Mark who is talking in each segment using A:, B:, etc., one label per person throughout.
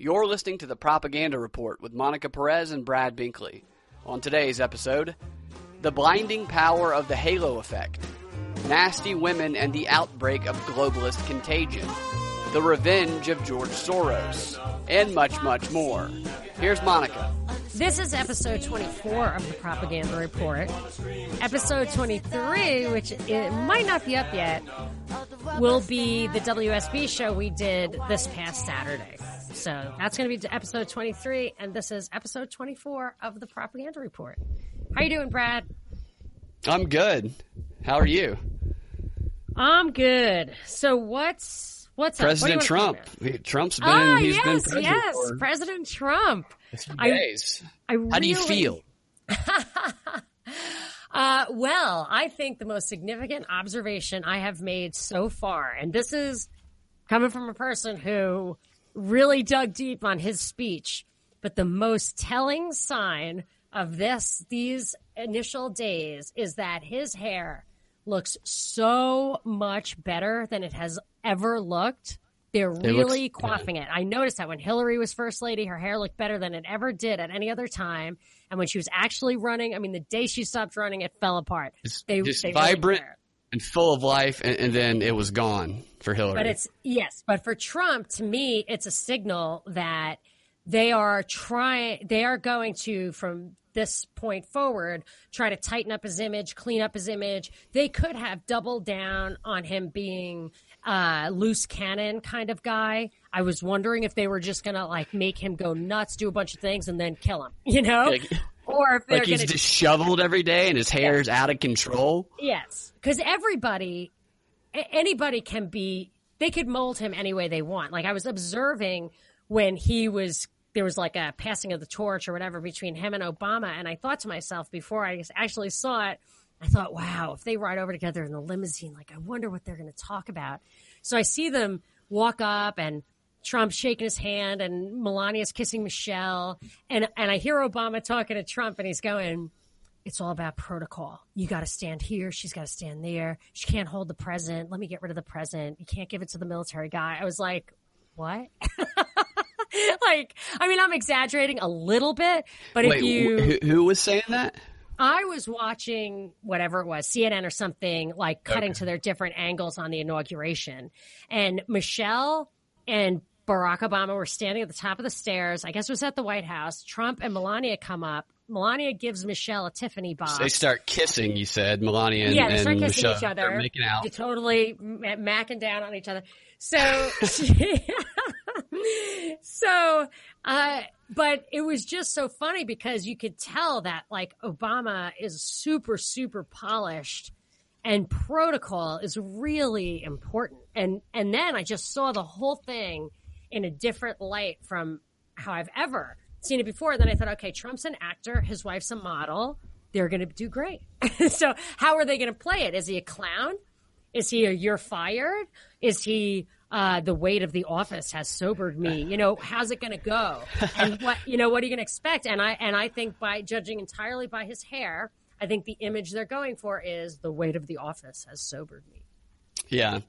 A: You're listening to the Propaganda Report with Monica Perez and Brad Binkley. On today's episode, the blinding power of the halo effect, nasty women and the outbreak of globalist contagion, the revenge of George Soros, and much, much more. Here's Monica.
B: This is episode 24 of the Propaganda Report. Episode 23, which it might not be up yet, will be the WSB show we did this past Saturday. So that's going to be episode 23, and this is episode 24 of the Propaganda Report. How you doing, Brad?
A: I'm good. How are you?
B: I'm good. So what's what's
A: President
B: what
A: Trump? Trump's been
B: Ah,
A: he's
B: yes,
A: been president
B: yes,
A: for
B: President Trump.
A: A few
B: I-
A: days.
B: I
A: How do you feel?
B: Uh, well, I think the most significant observation I have made so far, and this is coming from a person who really dug deep on his speech, but the most telling sign of this, these initial days is that his hair looks so much better than it has ever looked. They're
A: looks-
B: really
A: yeah.
B: quaffing it. I noticed that when Hillary was first lady, her hair looked better than it ever did at any other time. And when she was actually running, I mean, the day she stopped running, it fell apart.
A: Just,
B: They-
A: just
B: they
A: vibrant
B: care.
A: and full of life, and, and then it was gone for Hillary.
B: But it's yes, but for Trump, to me, it's a signal that they are trying. They are going to from this point forward try to tighten up his image, clean up his image. They could have doubled down on him being uh loose cannon kind of guy. I was wondering if they were just gonna like make him go nuts, do a bunch of things, and then kill him. You know,
A: like,
B: or if
A: like he's disheveled every day and his hair's out of control.
B: Yes, because everybody, anybody can be. They could mold him any way they want. Like I was observing when he was there was like a passing of the torch or whatever between him and Obama, and I thought to myself before I actually saw it, I thought, wow, if they ride over together in the limousine, like I wonder what they're going to talk about. So I see them walk up and. Trump shaking his hand and Melania's kissing Michelle and and I hear Obama talking to Trump and he's going it's all about protocol. You got to stand here. She's got to stand there. She can't hold the present. Let me get rid of the present. You can't give it to the military guy. I was like, what? like, I mean, I'm exaggerating a little bit, but
A: Wait,
B: if you,
A: wh- who, who was saying that?
B: I was watching whatever it was, CNN or something, like cutting
A: Okay.
B: to their different angles on the inauguration. And Michelle and Barack Obama were standing at the top of the stairs. I guess it was at the White House. Trump and Melania come up. Melania gives Michelle a Tiffany box.
A: They start kissing. You said Melania and,
B: yeah, they start kissing
A: Michelle.
B: each other.
A: They're making out.
B: They're totally macking down on each other. So, she- so, uh, but it was just so funny because you could tell that like Obama is super, super polished and protocol is really important. And, and then I just saw the whole thing in a different light from how I've ever seen it before. And Then I thought, okay, Trump's an actor, his wife's a model. They're going to do great. so how are they going to play it? Is he a clown? Is he a you're fired? Is he uh, the weight of the office has sobered me? You know, how's it going to go? And what you know, what are you going to expect? And I and I think by judging entirely by his hair, I think the image they're going for is the weight of the office has sobered me.
A: Yeah.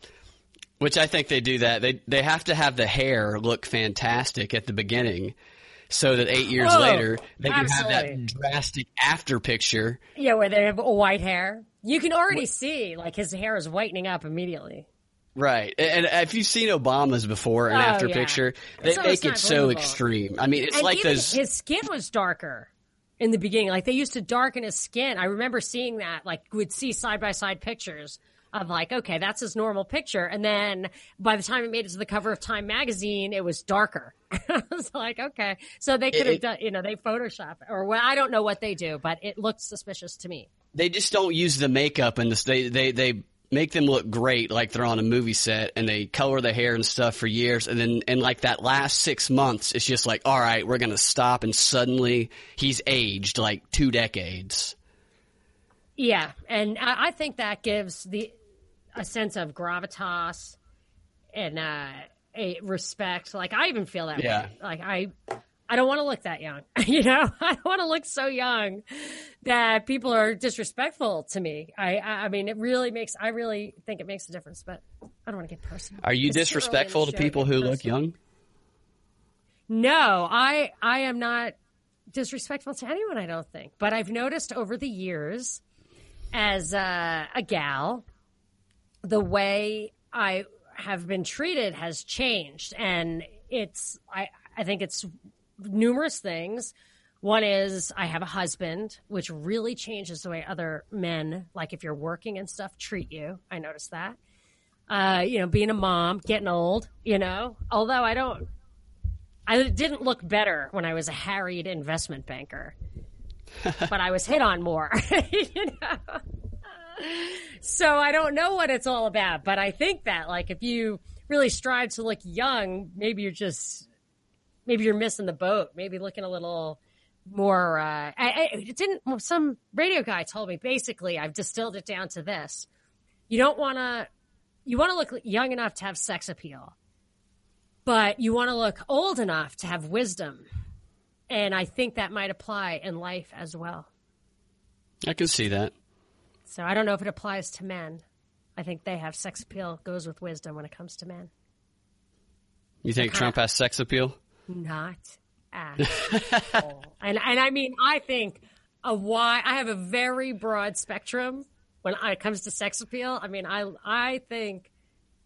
A: Which I think they do that. They they have to have the hair look fantastic at the beginning so that eight years
B: Oh,
A: later they can have that drastic after picture.
B: Yeah, where they have white hair. You can already see like his hair is whitening up immediately.
A: Right. And if you've seen Obama's before and
B: Oh,
A: after
B: yeah.
A: picture, they
B: So
A: make it so extreme. I mean, it's
B: and
A: like those
B: his skin was darker in the beginning. Like they used to darken his skin. I remember seeing that. Like we'd see side by side pictures of like, okay, that's his normal picture. And then by the time it made it to the cover of Time magazine, it was darker. I was like, okay, so they could have done, you know, they Photoshop or well, I don't know what they do, but it looked suspicious to me.
A: they just don't use the makeup and this, they they they make them look great like they're on a movie set and they color the hair and stuff for years and then in like that last six months it's just like all right we're gonna stop and suddenly he's aged like two decades
B: Yeah, and I, I think that gives the a sense of gravitas and uh, a respect. Like I even feel that
A: Yeah.
B: way. Like I, I don't want to look that young. you know, I don't want to look so young that people are disrespectful to me. I, I, I mean, it really makes. I really think it makes a difference. But I don't want to get personal.
A: are you
B: It's too early in the
A: disrespectful to people who look young
B: No, I I am not disrespectful to anyone. I don't think, but I've noticed over the years, as a, a gal, the way I have been treated has changed, and it's I I think it's numerous things. One is I have a husband, which really changes the way other men, like if you're working and stuff, treat you. I noticed that. Uh, you know, being a mom, getting old, you know, although I don't, I didn't look better when I was a harried investment banker, but I was hit on more, you know. So I don't know what it's all about, but I think that like if you really strive to look young, maybe you're just maybe you're missing the boat. Maybe looking a little more. Uh, I, I, it didn't. Some radio guy told me. Basically, I've distilled it down to this: you don't want to. You want to look young enough to have sex appeal, but you want to look old enough to have wisdom. And I think that might apply in life as well.
A: I can see that.
B: So I don't know if it applies to men. I think they have sex appeal goes with wisdom when it comes to men.
A: You think Trump has sex appeal?
B: Not at all. And and I mean, I think a why I have a very broad spectrum when it comes to sex appeal. I mean, I I think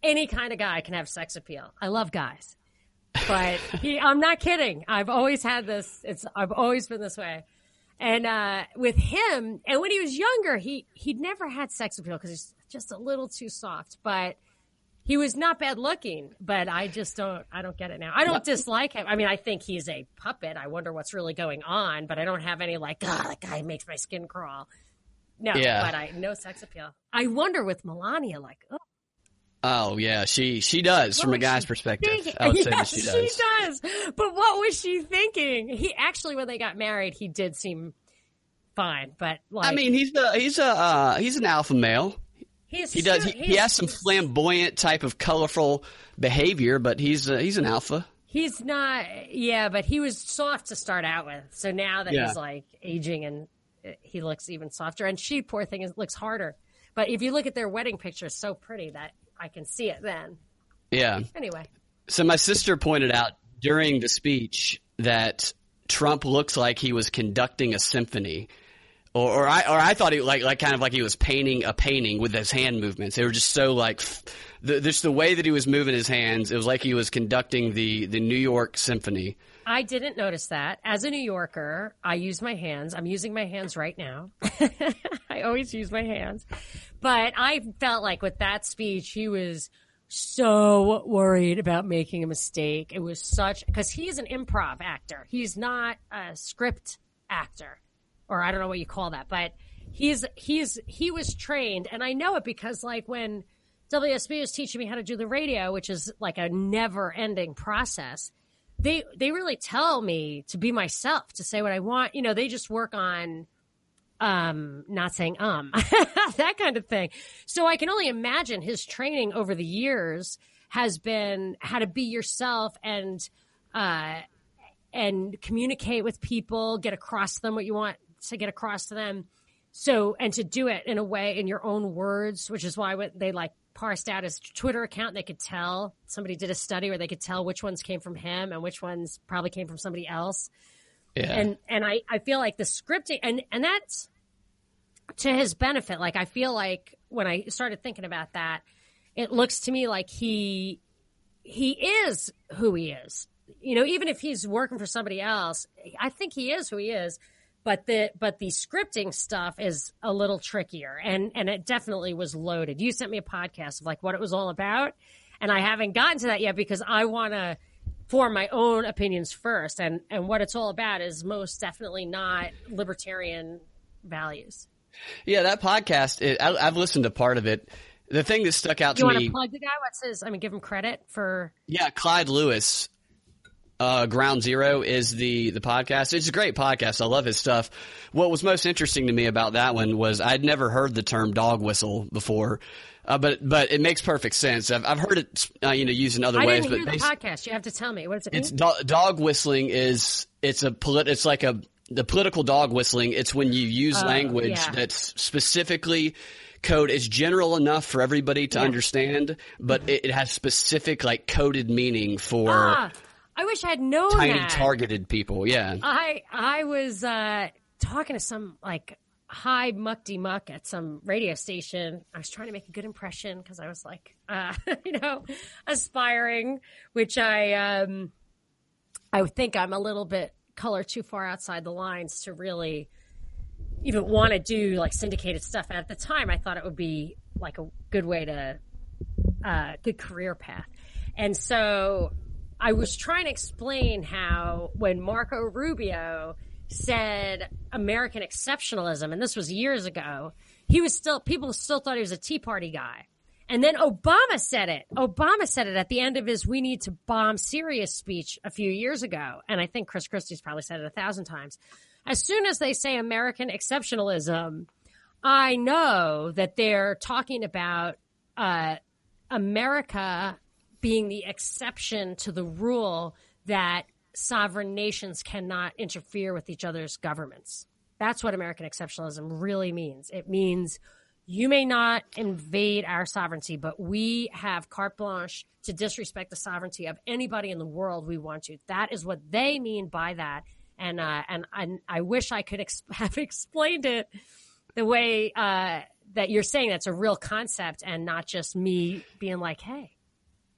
B: any kind of guy can have sex appeal. I love guys, but he, I'm not kidding. I've always had this. It's I've always been this way. And uh, with him, and when he was younger, he he'd never had sex appeal because he's just a little too soft. But he was not bad looking, but I just don't I don't get it now. I don't dislike him. I mean, I think he's a puppet. I wonder what's really going on, but I don't have any like, God, that guy makes my skin crawl. No,
A: Yeah.
B: but I no sex appeal. I wonder with Melania, like, oh,
A: Oh yeah, she she does from a guy's perspective.
B: thinking?
A: I would say
B: yes,
A: that she does.
B: does. But what was she thinking? He actually, when they got married, he did seem fine, but like,
A: I mean, he's a he's a uh, he's an alpha male.
B: he's
A: He does. He, he has some flamboyant type of colorful behavior, but he's uh, he's an alpha.
B: He's not, yeah, but he was soft to start out with. So now that
A: Yeah.
B: he's like aging and uh, he looks even softer, and she, poor thing, is, looks harder. But if you look at their wedding picture, so pretty that I can see it then.
A: Yeah.
B: Anyway,
A: So my sister pointed out during the speech that Trump looks like he was conducting a symphony. Or, or I or I thought he like like kind of like he was painting a painting with his hand movements. They were just so like the, just the way that he was moving his hands. It was like he was conducting the the New York Symphony.
B: I didn't notice that. As a New Yorker, I use my hands. I'm using my hands right now. I always use my hands. But I felt like with that speech, he was so worried about making a mistake. It was such, because he's an improv actor. He's not a script actor, or I don't know what you call that, but he's, he's, he was trained. And I know it because like when WSB was teaching me how to do the radio, which is like a never ending process they they really tell me to be myself, to say what I want. You know, they just work on um not saying um that kind of thing. So I can only imagine his training over the years has been how to be yourself and uh and communicate with people, get across to them what you want to get across to them. So, and to do it in a way in your own words, which is why they like parsed out his Twitter account. They could tell somebody did a study where they could tell which ones came from him and which ones probably came from somebody else.
A: Yeah.
B: And, and I, I feel like the scripting and, and that's to his benefit. Like, I feel like when I started thinking about that, it looks to me like he, he is who he is. You know, even if he's working for somebody else, I think he is who he is. But the but the scripting stuff is a little trickier, and and it definitely was loaded. You sent me a podcast of like what it was all about, and I haven't gotten to that yet because I want to form my own opinions first. And and what it's all about is most definitely not libertarian values.
A: yeah, that podcast. It, I, I've listened to part of it. The thing that stuck out
B: You
A: to
B: want
A: me,
B: to plug the guy? What's his? I mean, give him credit for.
A: yeah, Clyde Lewis. Uh, Ground Zero is the the podcast. It's a great podcast. I love his stuff. What was most interesting to me about that one was I'd never heard the term dog whistle before, uh, but but it makes perfect sense. I've, I've heard it, uh, you know, used in other
B: I
A: ways. but
B: podcast. You have to tell me. What does it
A: It's
B: mean?
A: do- dog whistling is it's a polit- it's like a the political dog whistling. It's when you use language
B: yeah.
A: that's specifically code. is general enough for everybody to understand, but it, it has specific like coded meaning for
B: Ah, I wish I had known
A: tiny
B: that.
A: targeted people. Yeah.
B: I I was uh, talking to some like high muckety muck at some radio station. I was trying to make a good impression because I was like, uh, you know, aspiring, which I um, I think I'm a little bit color too far outside the lines to really even want to do like syndicated stuff. At the time, I thought it would be like a good way to uh, good career path, and so I was trying to explain how when Marco Rubio said American exceptionalism, and this was years ago, he was still, people still thought he was a Tea Party guy. And then Obama said it. Obama said it at the end of his We Need to Bomb Syria speech a few years ago. And I think Chris Christie's probably said it a thousand times. As soon as they say American exceptionalism, I know that they're talking about uh, America being the exception to the rule that sovereign nations cannot interfere with each other's governments. That's what American exceptionalism really means. It means you may not invade our sovereignty, but we have carte blanche to disrespect the sovereignty of anybody in the world we want to. That is what they mean by that. And uh, and, and I wish I could ex- have explained it the way uh, that you're saying. That's a real concept, and not just me being like, "Hey."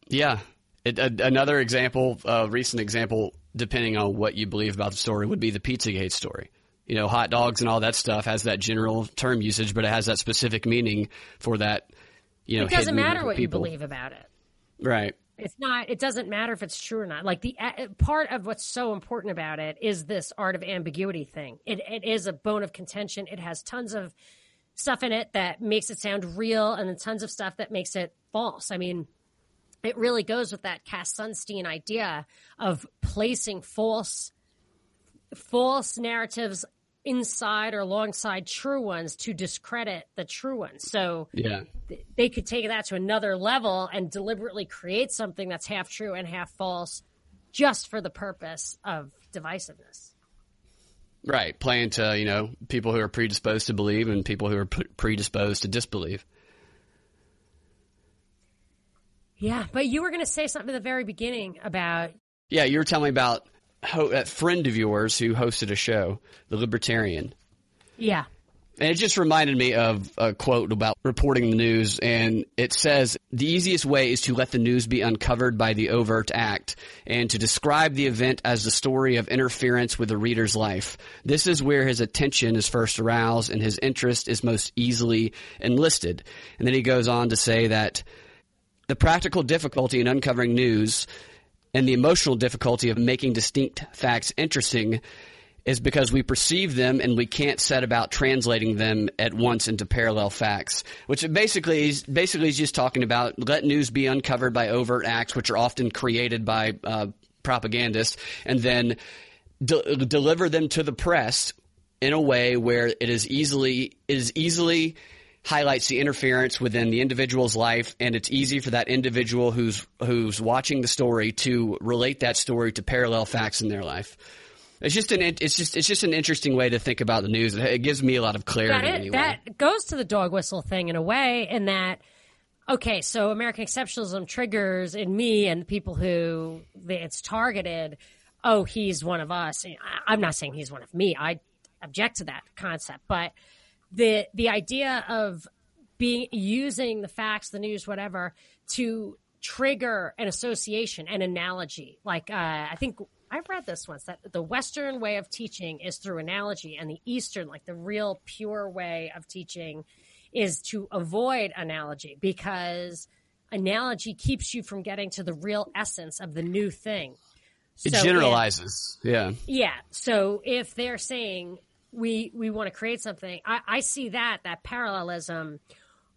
A: Yeah. It, a, another example, a uh, recent example, depending on what you believe about the story, would be the Pizzagate story. You know, hot dogs and all that stuff has that general term usage, but it has that specific meaning for that. You know,
B: it doesn't matter what
A: people.
B: you believe about it.
A: Right.
B: It's not. It doesn't matter if it's true or not. Like the uh, part of what's so important about it is this art of ambiguity thing. It, it is a bone of contention. It has tons of stuff in it that makes it sound real, and then tons of stuff that makes it false. I mean, it really goes with that Cass Sunstein idea of placing false false narratives inside or alongside true ones to discredit the true ones. So
A: yeah.
B: th- they could take that to another level and deliberately create something that's half true and half false just for the purpose of divisiveness.
A: Right, playing to, you know, people who are predisposed to believe and people who are p- predisposed to disbelieve.
B: Yeah, but you were going to say something at the very beginning about.
A: Yeah, you were telling me about ho- that friend of yours who hosted a show, The Libertarian.
B: Yeah.
A: And it just reminded me of a quote about reporting the news, and it says the easiest way is to let the news be uncovered by the overt act, and to describe the event as the story of interference with the reader's life. This is where his attention is first aroused, and his interest is most easily enlisted. And then he goes on to say that the practical difficulty in uncovering news and the emotional difficulty of making distinct facts interesting is because we perceive them and we can't set about translating them at once into parallel facts. Which basically is basically is just talking about let news be uncovered by overt acts, which are often created by uh, propagandists, and then de- deliver them to the press in a way where it is easily it is easily highlights the interference within the individual's life and it's easy for that individual who's who's watching the story to relate that story to parallel facts in their life. It's just an it's just it's just an interesting way to think about the news. It gives me a lot of clarity.
B: That,
A: anyway.
B: that goes to the dog whistle thing in a way, in that okay, so American exceptionalism triggers in me and the people who it's targeted. Oh, he's one of us. I'm not saying he's one of me. I object to that concept, but the the idea of being using the facts, the news, whatever, to trigger an association, an analogy. Like uh, I think I've read this once that the Western way of teaching is through analogy, and the Eastern, like the real pure way of teaching, is to avoid analogy because analogy keeps you from getting to the real essence of the new thing.
A: It so generalizes.
B: If,
A: yeah.
B: Yeah. So if they're saying we we want to create something. I, I see that that parallelism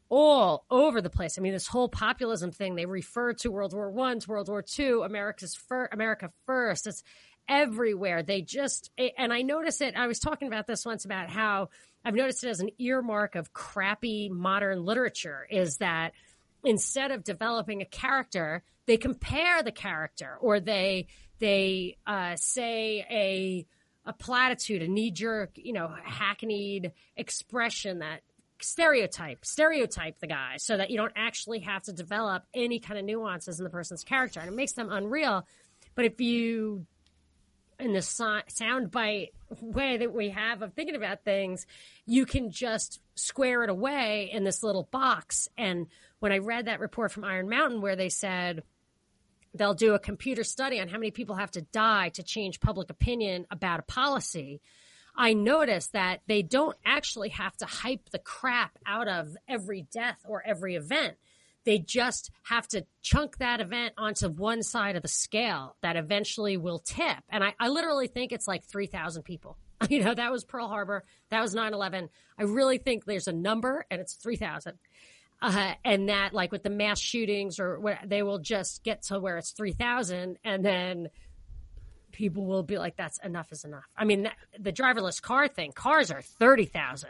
B: all over the place. I mean, this whole populism thing. They refer to World War One, to World War Two, America's fir- America first. It's everywhere. They just and I notice it. I was talking about this once about how I've noticed it as an earmark of crappy modern literature. Is that instead of developing a character, they compare the character or they they uh, say a a platitude, a knee jerk, you know, hackneyed expression that stereotype, stereotype the guy so that you don't actually have to develop any kind of nuances in the person's character. And it makes them unreal But if you, in the so- sound bite way that we have of thinking about things, you can just square it away in this little box. And when I read that report from Iron Mountain where they said they'll do a computer study on how many people have to die to change public opinion about a policy, I noticed that they don't actually have to hype the crap out of every death or every event. They just have to chunk that event onto one side of the scale that eventually will tip. And I, I literally think it's like 3,000 people. You know, that was Pearl Harbor. That was 9 11. I really think there's a number and it's 3,000. Uh, and that, like with the mass shootings, or where they will just get to where it's 3,000 and then people will be like, that's enough is enough. I mean, the driverless car thing, cars are 30,000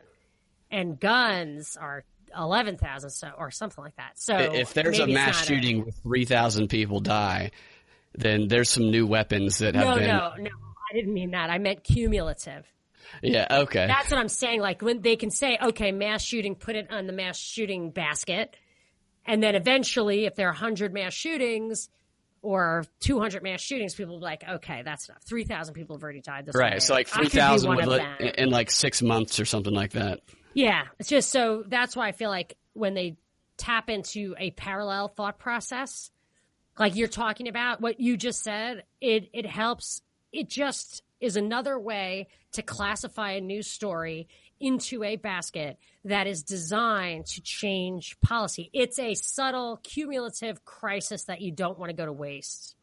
B: and guns are 11,000 so or something like that. So
A: if there's a mass shooting a, where 3,000 people die, then there's some new weapons that have
B: no,
A: been
B: No, no, I didn't mean that. I meant cumulative.
A: Yeah, okay.
B: That's what I'm saying like when they can say, "Okay, mass shooting, put it on the mass shooting basket." And then eventually if there are 100 mass shootings, or 200 mass shootings, people will be like, okay, that's enough. 3,000 people have already died this
A: Right. So like 3,000 in, in like six months or something like that.
B: Yeah. It's just so that's why I feel like when they tap into a parallel thought process, like you're talking about what you just said, it, it helps. It just is another way to classify a news story into a basket that is designed to change policy. It's a subtle, cumulative crisis that you don't want to go to waste.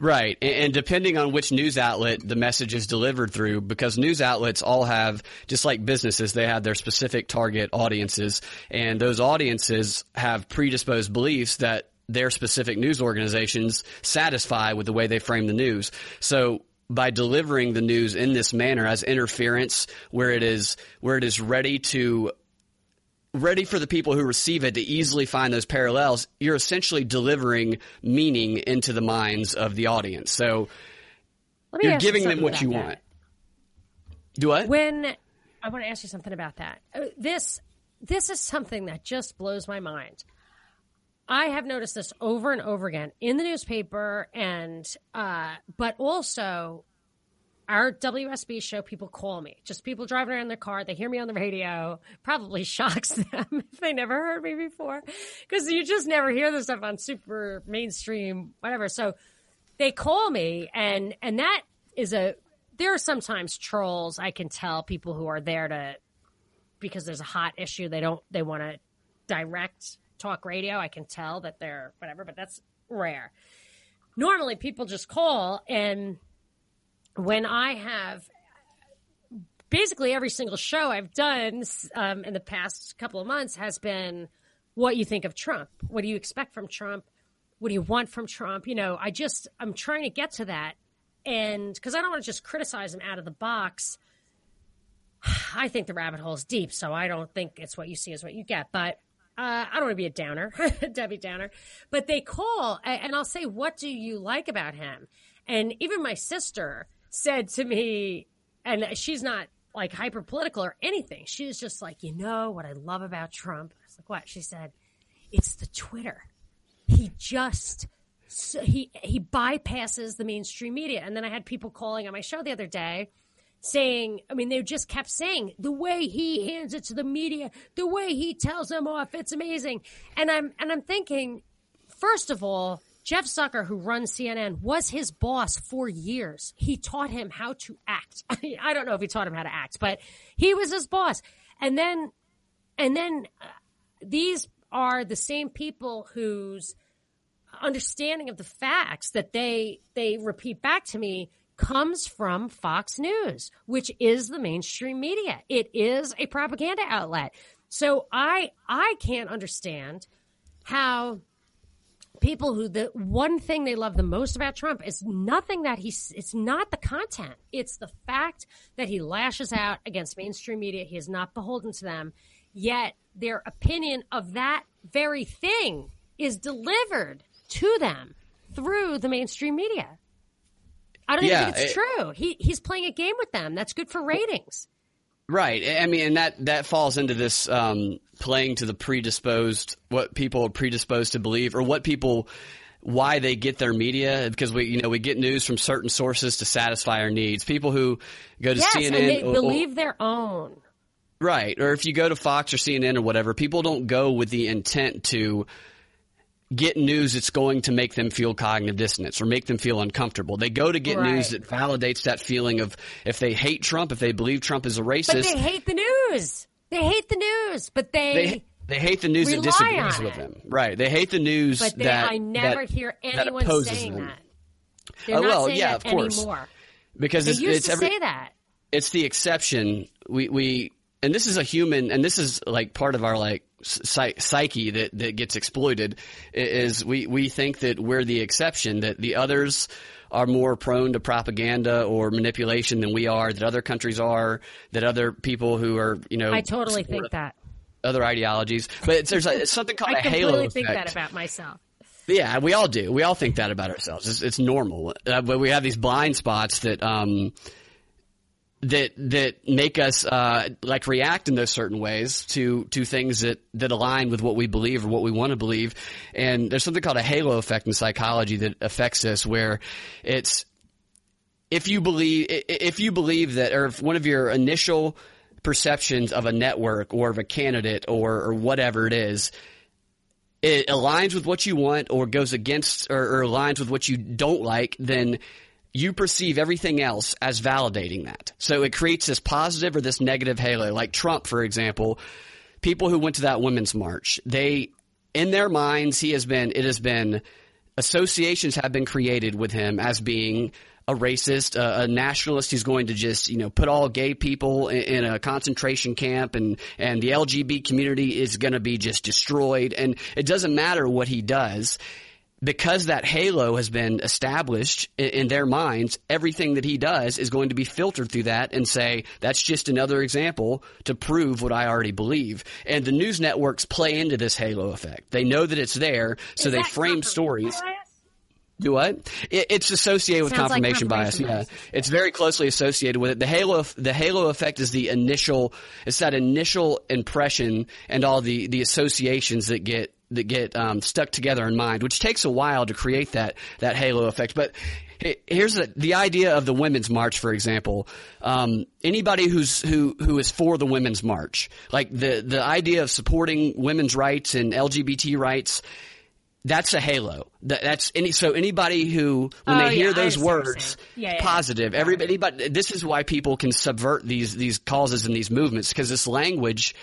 A: Right. And depending on which news outlet the message is delivered through, because news outlets all have, just like businesses, they have their specific target audiences. And those audiences have predisposed beliefs that their specific news organizations satisfy with the way they frame the news. So by delivering the news in this manner as interference where it is where it is ready to ready for the people who receive it to easily find those parallels you're essentially delivering meaning into the minds of the audience. So you're giving them what you
B: that.
A: want. Do i
B: when i want to ask you something about that. Uh, this this is something that just blows my mind I have noticed this over and over again in the newspaper, and uh, but also our WSB show. People call me, just people driving around their car. They hear me on the radio. Probably shocks them if they never heard me before, because you just never hear this stuff on super mainstream whatever. So they call me, and and that is a. There are sometimes trolls. I can tell people who are there to because there's a hot issue. They don't. They want to direct talk radio. I can tell that they're whatever, but that's rare. Normally, people just call, and when I have basically every single show I've done um, in the past couple of months has been what you think of Trump. What do you expect from Trump? What do you want from Trump? You know, I just, I'm trying to get to that. And because I don't want to just criticize him out of the box. I think the rabbit hole is deep, so I don't think it's what you see is what you get. But uh, I don't want to be a downer, Debbie Downer, but they call and I'll say, what do you like about him? And even my sister said to me, and she's not like hyper political or anything. She's just like, you know what I love about Trump? I was like, what? She said, it's the Twitter. He just, he, he bypasses the mainstream media. And then I had people calling on my show the other day saying, I mean, they just kept saying the way he hands it to the media, the way he tells them off, it's amazing. And I'm, and I'm thinking, first of all, Jeff Zucker, who runs CNN, was his boss for years. He taught him how to act. I don't know if he taught him how to act, but he was his boss. And then, and then uh, these are the same people whose understanding of the facts that they, they repeat back to me comes from Fox News, which is the mainstream media. It is a propaganda outlet. So I I can't understand how people who the one thing they love the most about Trump is nothing that he's it's not the content. It's the fact that he lashes out against mainstream media. He is not beholden to them. Yet their opinion of that very thing is delivered to them through the mainstream media. I don't yeah, even think it's it, true. He he's playing a game with them. That's good for ratings.
A: Right. I mean, and that that falls into this um, playing to the predisposed, what people are predisposed to believe, or what people why they get their media because we you know we get news from certain sources to satisfy our needs. People who go to
B: yes,
A: CNN
B: and they
A: or-
B: believe their own.
A: Right. Or if you go to Fox or CNN or whatever, people don't go with the intent to get news that's going to make them feel cognitive dissonance or make them feel uncomfortable. They go to get
B: Right.
A: news that validates that feeling of if they hate Trump, if they believe Trump is a racist.
B: But they hate the news. They hate the news, but they.
A: they they hate the news that disagrees with them. Right. They hate the news
B: but they,
A: that
B: I never
A: that-
B: hear anyone
A: opposes
B: saying
A: them.
B: that. They're
A: Oh,
B: not
A: well,
B: saying
A: yeah,
B: that
A: of course.
B: anymore.
A: Because
B: They
A: it's,
B: used
A: it's
B: to
A: every,
B: say that.
A: it's the exception. We we and this is a human, and this is like part of our like psyche that that gets exploited. Is we we think that we're the exception, that the others are more prone to propaganda or manipulation than we are, that other countries are, that other people who are you know
B: I totally think that.
A: other ideologies. But it's, there's a, something called
B: I
A: a halo
B: completely
A: effect.
B: think that about myself.
A: Yeah, we all do. We all think that about ourselves. It's, it's normal, uh, but we have these blind spots that um, that that make us uh, like react in those certain ways to to things that that align with what we believe or what we want to believe. And there's something called a halo effect in psychology that affects us, where it's if you believe if you believe that, or if one of your initial perceptions of a network or of a candidate or or whatever it is it aligns with what you want or goes against or, or aligns with what you don't like, then you perceive everything else as validating that. So it creates this positive or this negative halo. Like Trump, for example, people who went to that women's march, they, in their minds, he has been, it has been, associations have been created with him as being a racist, a, a nationalist. He's going to just, you know, put all gay people in, in a concentration camp and, and the LGBT community is going to be just destroyed. And it doesn't matter what he does because that halo has been established in, their minds, everything that he does is going to be filtered through that and say, that's just another example to prove what I already believe. And the news networks play into this halo effect. They know that it's there, so
B: Is
A: they frame stories. Do what? It, it's associated with
B: Sounds like
A: confirmation, bias.
B: confirmation
A: Yeah,
B: bias.
A: it's very closely associated with it. The halo, the halo effect is the initial. It's that initial impression and all the the associations that get that get um, stuck together in mind, which takes a while to create that that halo effect. But here's the, the idea of the women's march, for example. Um, anybody who's who who is for the women's march, like the the idea of supporting women's rights and LGBT rights that's a halo. That, that's any so anybody who when
B: Oh,
A: they hear
B: yeah, I
A: those
B: understand what you're
A: words.
B: Yeah, yeah,
A: positive, everybody but this is why people can subvert these these causes and these movements because this language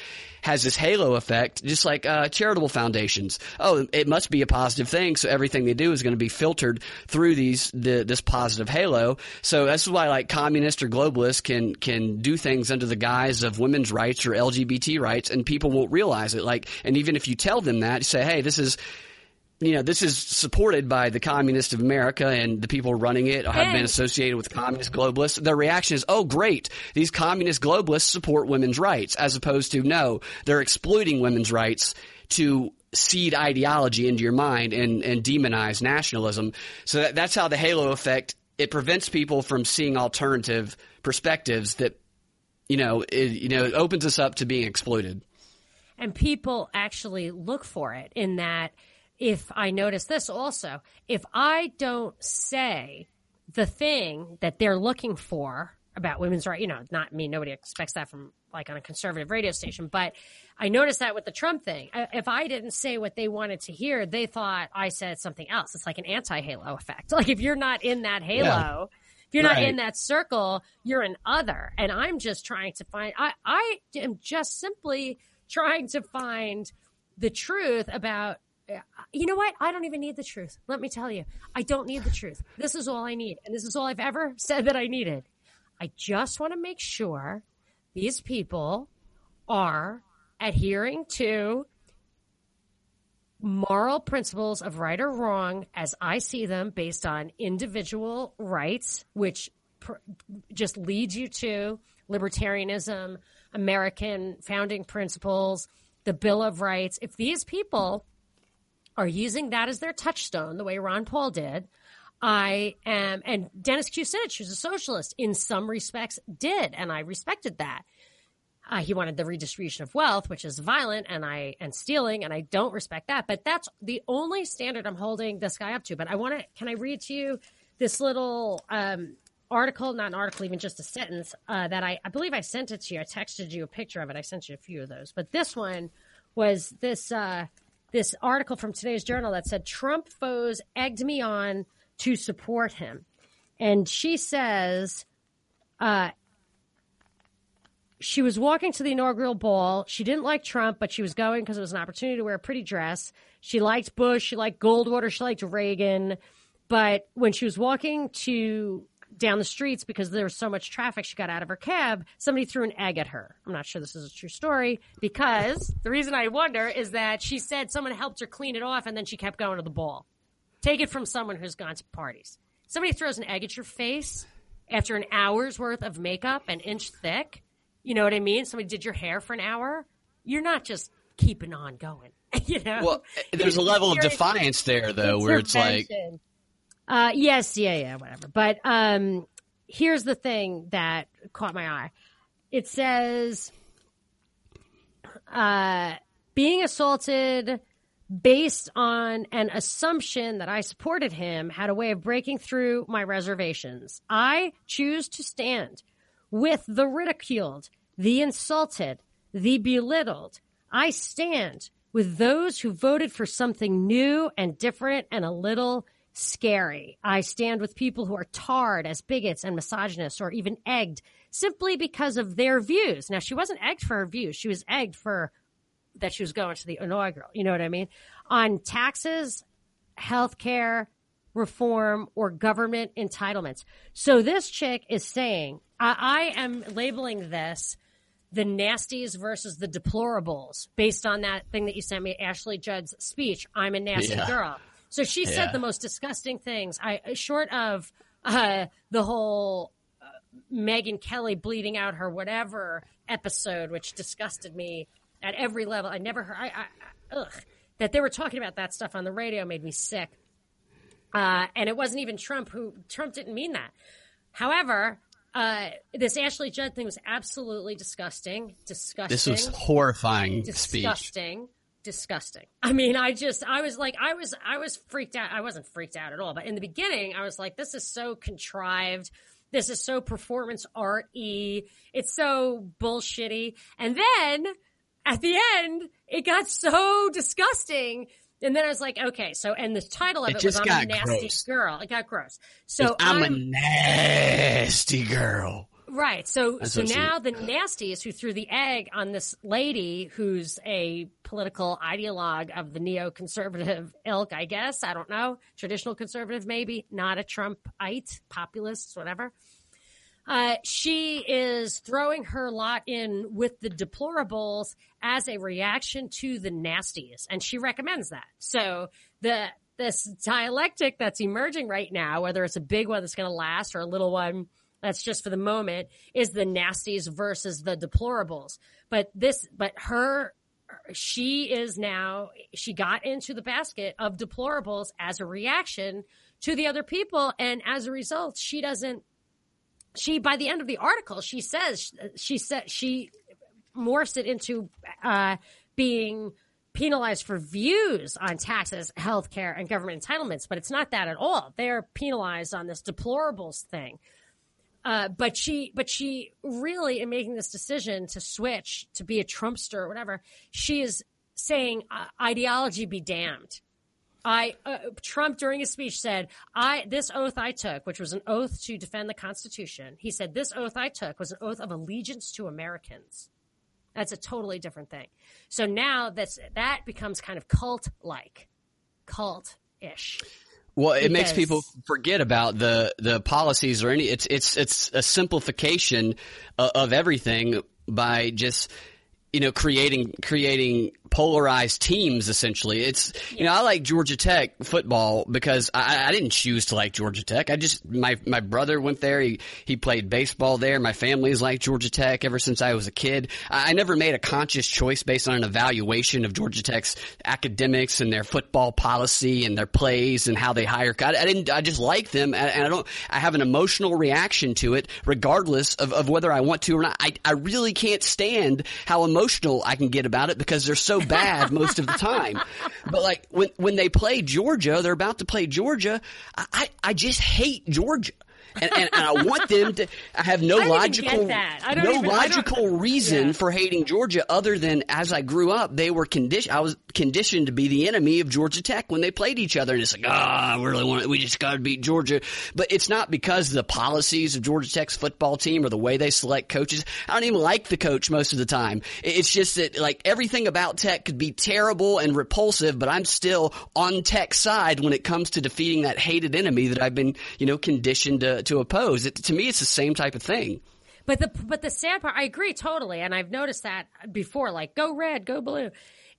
A: has this halo effect just like uh, charitable foundations. Oh, it must be a positive thing, so everything they do is going to be filtered through these the, this positive halo. So that's why like communists or globalists can can do things under the guise of women's rights or LGBT rights and people won't realize it. Like and even if you tell them that, you say, "Hey, this is you know, this is supported by the communists of America and the people running it have been associated with communist globalists. Their reaction is, oh, great. These communist globalists support women's rights, as opposed to, no, they're exploiting women's rights to seed ideology into your mind and, and demonize nationalism. So that, that's how the halo effect, it prevents people from seeing alternative perspectives that, you know, it, you know, it opens us up to being exploited.
B: And people actually look for it in that if I notice this also, if I don't say the thing that they're looking for about women's rights, you know, not me, nobody expects that from like on a conservative radio station, but I noticed that with the Trump thing. If I didn't say what they wanted to hear, they thought I said something else. It's like an anti halo effect. Like if you're not in that halo, if you're not in that circle, you're an other. And I'm just trying to find, I, I am just simply trying to find the truth about, you know what? I don't even need the truth. Let me tell you, I don't need the truth. This is all I need. And this is all I've ever said that I needed. I just want to make sure these people are adhering to moral principles of right or wrong as I see them based on individual rights, which pr- just leads you to libertarianism, American founding principles, the Bill of Rights. If these people are using that as their touchstone, the way Ron Paul did, I am, and Dennis Kucinich, who's a socialist, in some respects did, and I respected that. Uh, he wanted the redistribution of wealth, which is violent and I and stealing, and I don't respect that. But that's the only standard I'm holding this guy up to. But I want to. Can I read to you this little um, article? Not an article, even just a sentence uh, that I I believe I sent it to you. I texted you a picture of it. I sent you a few of those, but this one was this uh, this article from today's journal that said Trump foes egged me on to support him, and she says. Uh, she was walking to the inaugural ball. She didn't like Trump, but she was going because it was an opportunity to wear a pretty dress. She liked Bush. She liked Goldwater. She liked Reagan. But when she was walking to down the streets because there was so much traffic, she got out of her cab. Somebody threw an egg at her. I'm not sure this is a true story because the reason I wonder is that she said someone helped her clean it off and then she kept going to the ball. Take it from someone who's gone to parties. Somebody throws an egg at your face after an hour's worth of makeup, an inch thick you know what I mean? Somebody did your hair for an hour. You're not just keeping on going. you know.
A: Well, there's a level of defiance there, though, where it's like.
B: Uh, yes, yeah, yeah, whatever. But um, here's the thing that caught my eye. It says, uh, being assaulted based on an assumption that I supported him had a way of breaking through my reservations. I choose to stand with the ridiculed, the insulted, the belittled. I stand with those who voted for something new and different and a little scary. I stand with people who are tarred as bigots and misogynists or even egged simply because of their views. Now, she wasn't egged for her views. She was egged for that she was going to the inaugural. You know what I mean? On taxes, health care, reform, or government entitlements. So this chick is saying I, I am labeling this the nasties versus the deplorables based on that thing that you sent me, Ashley Judd's speech. I'm a nasty yeah. girl. So she yeah. said the most disgusting things. I short of uh, the whole uh, Megyn Kelly bleeding out her whatever episode, which disgusted me at every level. I never heard. I, I, ugh, that they were talking about that stuff on the radio made me sick. Uh, and it wasn't even Trump who Trump didn't mean that. However, uh, this Ashley Judd thing was absolutely disgusting. Disgusting.
A: This was horrifying.
B: Disgusting.
A: Speech.
B: Disgusting. I mean, I just, I was like, I was, I was freaked out. I wasn't freaked out at all, but in the beginning, I was like, this is so contrived. This is so performance art. It's so bullshitty. And then at the end, it got so disgusting and then I was like, okay, so and the title of it, it was "I'm a nasty gross. girl." It got gross. So
A: I'm, I'm, a nasty girl.
B: Right. So so now the nasties who threw the egg on this lady who's a political ideologue of the neoconservative ilk, I guess. I don't know. Traditional conservative, maybe, not a Trumpite, populists, whatever. Uh, she is throwing her lot in with the deplorables as a reaction to the nasties, and she recommends that. So the this dialectic that's emerging right now, whether it's a big one that's going to last or a little one that's just for the moment, is the nasties versus the deplorables. But this, but her, she is now she got into the basket of deplorables as a reaction to the other people, and as a result, she doesn't she by the end of the article she says she said she morphs it into uh, being penalized for views on taxes, healthcare, and government entitlements, but it's not that at all. They're penalized on this deplorables thing. Uh, but she, but she really, in making this decision to switch to be a Trumpster or whatever, she is saying uh, ideology be damned. I uh, Trump during his speech said, "I this oath I took, which was an oath to defend the Constitution." He said, "This oath I took was an oath of allegiance to Americans." That's a totally different thing. So now that's that becomes kind of cult like, cult ish.
A: Well, it because, makes people forget about the the policies or any. It's it's it's a simplification of everything by just you know, creating creating polarized teams. Essentially, it's you know I like Georgia Tech football because I, I didn't choose to like Georgia Tech. I just my my brother went there. He he played baseball there. My family's like Georgia Tech ever since I was a kid. I, I never made a conscious choice based on an evaluation of Georgia Tech's academics and their football policy and their plays and how they hire. I, I didn't. I just like them, and, and I don't. I have an emotional reaction to it, regardless of, of whether I want to or not. I I really can't stand how emotional emotional I can get about it because they're so bad most of the time. But like when when they play Georgia, they're about to play Georgia. I I just hate Georgia and, and, and, I want them to. I have no
B: I
A: logical, no
B: even,
A: logical reason
B: yeah.
A: for hating Georgia other than as I grew up, they were conditioned. I was conditioned to be the enemy of Georgia Tech when they played each other, and it's like, ah, oh, we really want, we just got to beat Georgia. But it's not because the policies of Georgia Tech's football team or the way they select coaches. I don't even like the coach most of the time. It's just that like everything about Tech could be terrible and repulsive, but I'm still on Tech's side when it comes to defeating that hated enemy that I've been, you know, conditioned to to oppose. It, to me, it's the same type of thing.
B: But the but the sad part, I agree totally, and I've noticed that before. Like, go red, go blue.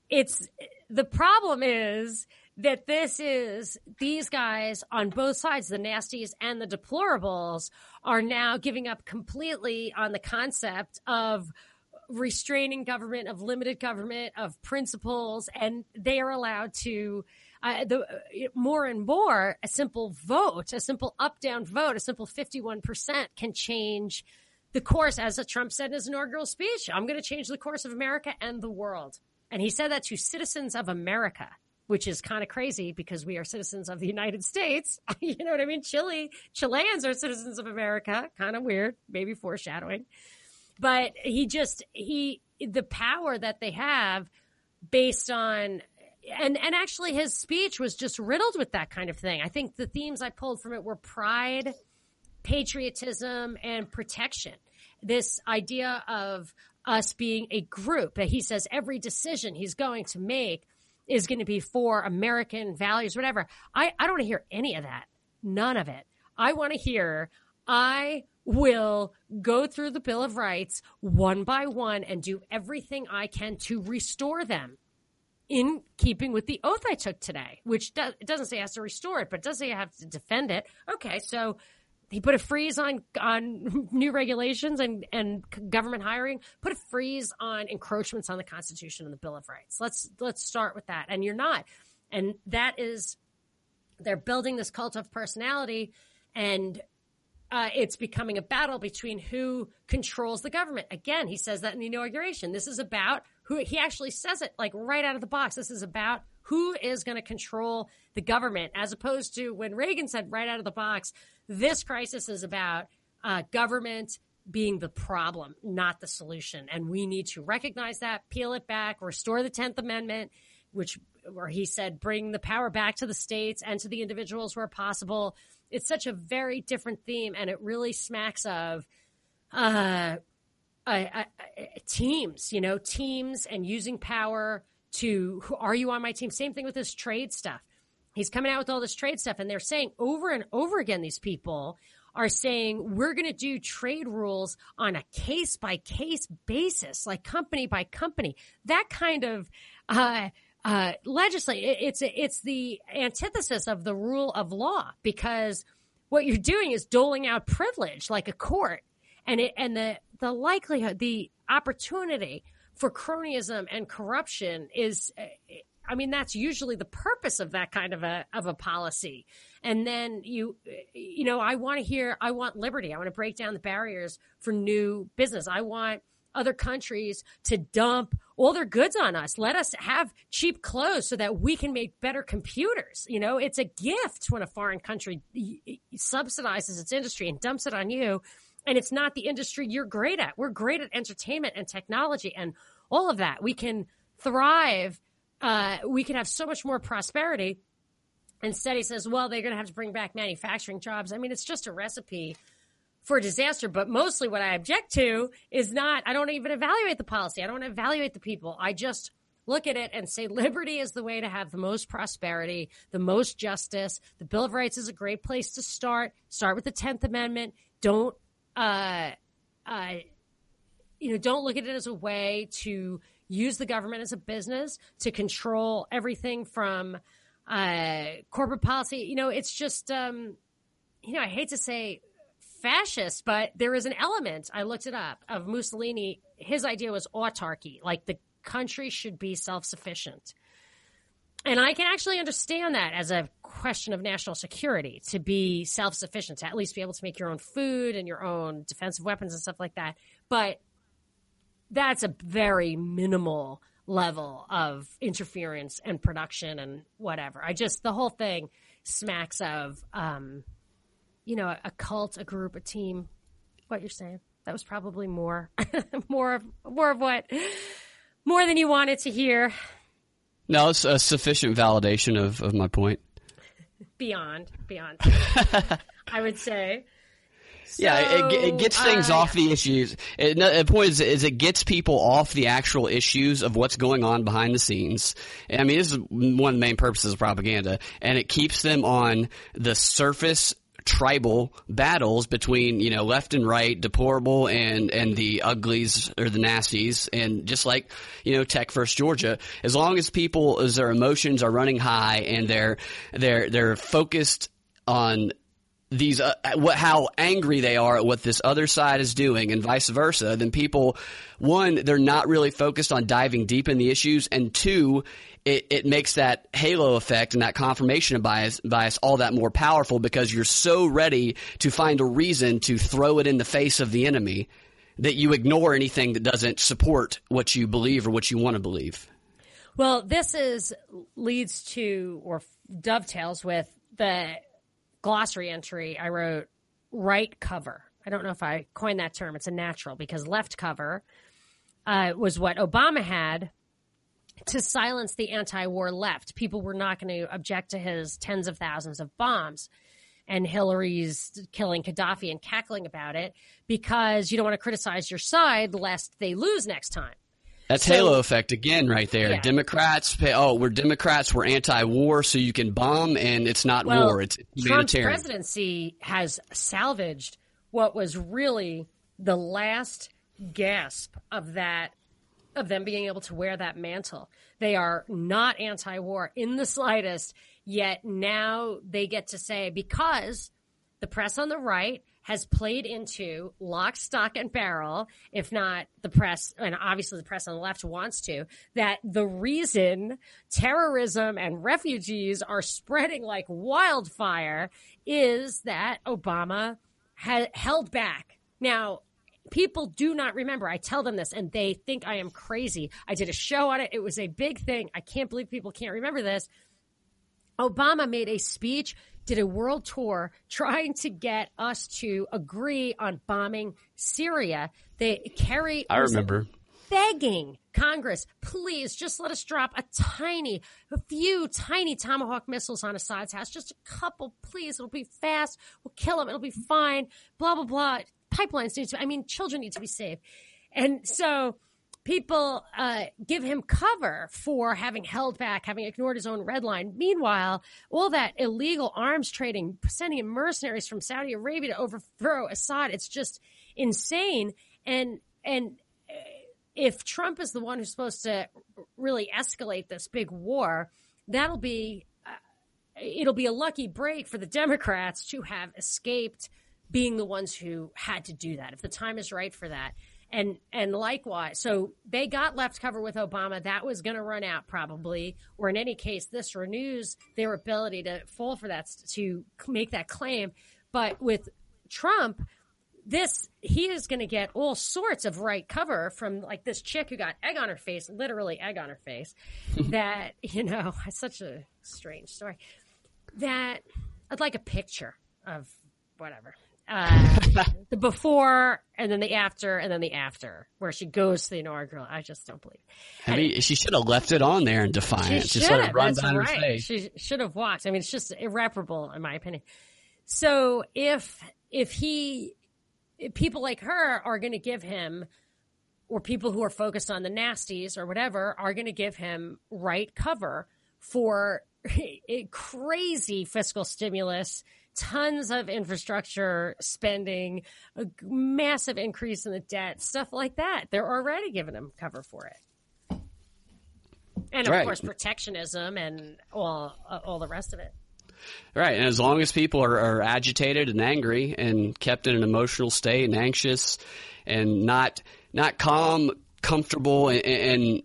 B: It's the problem is that this is these guys on both sides, the nasties and the deplorables, are now giving up completely on the concept of restraining government, of limited government, of principles, and they are allowed to the uh, more and more a simple vote, a simple up down vote, a simple 51% can change the course. As Trump said in his inaugural speech, I'm going to change the course of America and the world. And he said that to citizens of America, which is kind of crazy because we are citizens of the United States. you know what I mean? Chile, Chileans are citizens of America. Kind of weird, maybe foreshadowing. But he just, he, the power that they have based on and and actually his speech was just riddled with that kind of thing. I think the themes I pulled from it were pride, patriotism, and protection. This idea of us being a group. He says every decision he's going to make is going to be for American values, whatever. I, I don't want to hear any of that. None of it. I want to hear I will go through the Bill of Rights one by one and do everything I can to restore them in keeping with the oath I took today, which does, it doesn't say I have to restore it, but it does say I have to defend it. Okay, so he put a freeze on on new regulations and and government hiring. Put a freeze on encroachments on the Constitution and the Bill of Rights. Let's let's start with that. And you're not, and that is they're building this cult of personality, and uh, it's becoming a battle between who controls the government. Again, he says that in the inauguration. This is about who he actually says it like right out of the box. This is about who is going to control the government, as opposed to when Reagan said right out of the box, this crisis is about uh, government being the problem, not the solution. And we need to recognize that, peel it back, restore the 10th Amendment, which where he said bring the power back to the states and to the individuals where possible. It's such a very different theme, and it really smacks of uh, teams, you know, teams and using power to who are you on my team? Same thing with this trade stuff. He's coming out with all this trade stuff, and they're saying over and over again, these people are saying we're going to do trade rules on a case by case basis, like company by company. That kind of uh, uh, legislate. It's it's the antithesis of the rule of law because what you're doing is doling out privilege like a court, and it and the the likelihood, the opportunity for cronyism and corruption is eh, I mean that's usually the purpose of that kind of a of a policy. And then you you know, I want to hear I want liberty. I want to break down the barriers for new business. I want other countries to dump all their goods on us. Let us have cheap clothes so that we can make better computers. You know, it's a gift when a foreign country subsidizes its industry and dumps it on you and it's not the industry you're great at. We're great at entertainment and technology and all of that. We can thrive. Uh, we can have so much more prosperity. Instead, he says, well, they're going to have to bring back manufacturing jobs. I mean, it's just a recipe for disaster. But mostly what I object to is not, I don't even evaluate the policy. I don't evaluate the people. I just look at it and say liberty is the way to have the most prosperity, the most justice. The Bill of Rights is a great place to start. Start with the 10th Amendment. Don't uh, uh, you know, don't look at it as a way to use the government as a business to control everything from uh, corporate policy. You know, it's just, um, you know, I hate to say fascist, but there is an element, I looked it up, of Mussolini. His idea was autarky, like the country should be self sufficient. And I can actually understand that as a question of national security to be self sufficient, to at least be able to make your own food and your own defensive weapons and stuff like that. But that's a very minimal level of interference and production and whatever. I just, the whole thing smacks of, um, you know, a cult, a group, a team. What you're saying? That was probably more, more of, more of what, more than you wanted to hear.
A: No, it's a sufficient validation of, of my point.
B: Beyond, beyond. I would say.
A: So, yeah, it, it, gets things uh, off the issues. It, the point is, is, it gets people off the actual issues of what's going on behind the scenes. I mean, this is one of the main purposes of propaganda, and it keeps them on the surface tribal battles between you know left and right, deplorable and and the uglies or the nasties, and just like you know Tech versus Georgia, as long as people as their emotions are running high and they're they're they're focused on these uh, what how angry they are at what this other side is doing and vice versa then people one they're not really focused on diving deep in the issues and two it, it makes that halo effect and that confirmation bias, bias all that more powerful because you're so ready to find a reason to throw it in the face of the enemy that you ignore anything that doesn't support what you believe or what you want to believe.
B: Well, this is leads to or dovetails with the glossary entry I wrote right cover. I don't know if I coined that term. It's a natural because left cover uh, was what Obama had to silence the anti-war left. People were not going to object to his tens of thousands of bombs and Hillary's killing Gaddafi and cackling about it because you don't want to criticize your side lest they lose next time.
A: That's so, halo effect again, right there. Yeah. Democrats, oh, we're Democrats, we're anti-war, so you can bomb, and it's not
B: well,
A: war; it's
B: Trump's presidency has salvaged what was really the last gasp of that of them being able to wear that mantle. They are not anti war in the slightest, yet now they get to say because the press on the right has played into lock, stock, and barrel, if not the press, and obviously the press on the left wants to, that the reason terrorism and refugees are spreading like wildfire is that Obama had held back. Now, people do not remember. I tell them this and they think I am crazy. I did a show on it. It was a big thing. I can't believe people can't remember this. Obama made a speech, did a world tour trying to get us to agree on bombing Syria. They carry
A: I remember
B: begging Congress, please just let us drop a tiny, a few tiny Tomahawk missiles on Assad's house. Just a couple, please. It'll be fast. We'll kill him. It'll be fine. Blah, blah, blah pipelines need to, I mean, children need to be safe, And so people uh, give him cover for having held back, having ignored his own red line. Meanwhile, all that illegal arms trading, sending in mercenaries from Saudi Arabia to overthrow Assad, it's just insane. And, and, uh, if Trump is the one who's supposed to really escalate this big war, that'll be uh, it'll be a lucky break for the Democrats to have escaped being the ones who had to do that if the time is right for that. And and likewise, so they got left cover with Obama. That was going to run out probably, or in any case, this renews their ability to fall for that to make that claim. But with Trump, this he is going to get all sorts of right cover from like this chick who got egg on her face, literally egg on her face. that you know, it's such a strange story. That I'd like a picture of whatever uh, the before and then the after and then the after, where she goes to the inaugural. I just don't believe.
A: I mean, she should have left it on there in defiance.
B: She should have. run That's right. She should have walked. I mean, it's just irreparable, in my opinion. So if if he, if people like her are going to give him, or people who are focused on the nasties or whatever are going to give him right cover for a crazy fiscal stimulus tons of infrastructure spending, a massive increase in the debt, stuff like that. They're already giving them cover for it. And of
A: Right.
B: course, protectionism and all uh, all the rest of it.
A: Right, and as long as people are, are agitated and angry and kept in an emotional state and anxious and not not calm, comfortable, and, and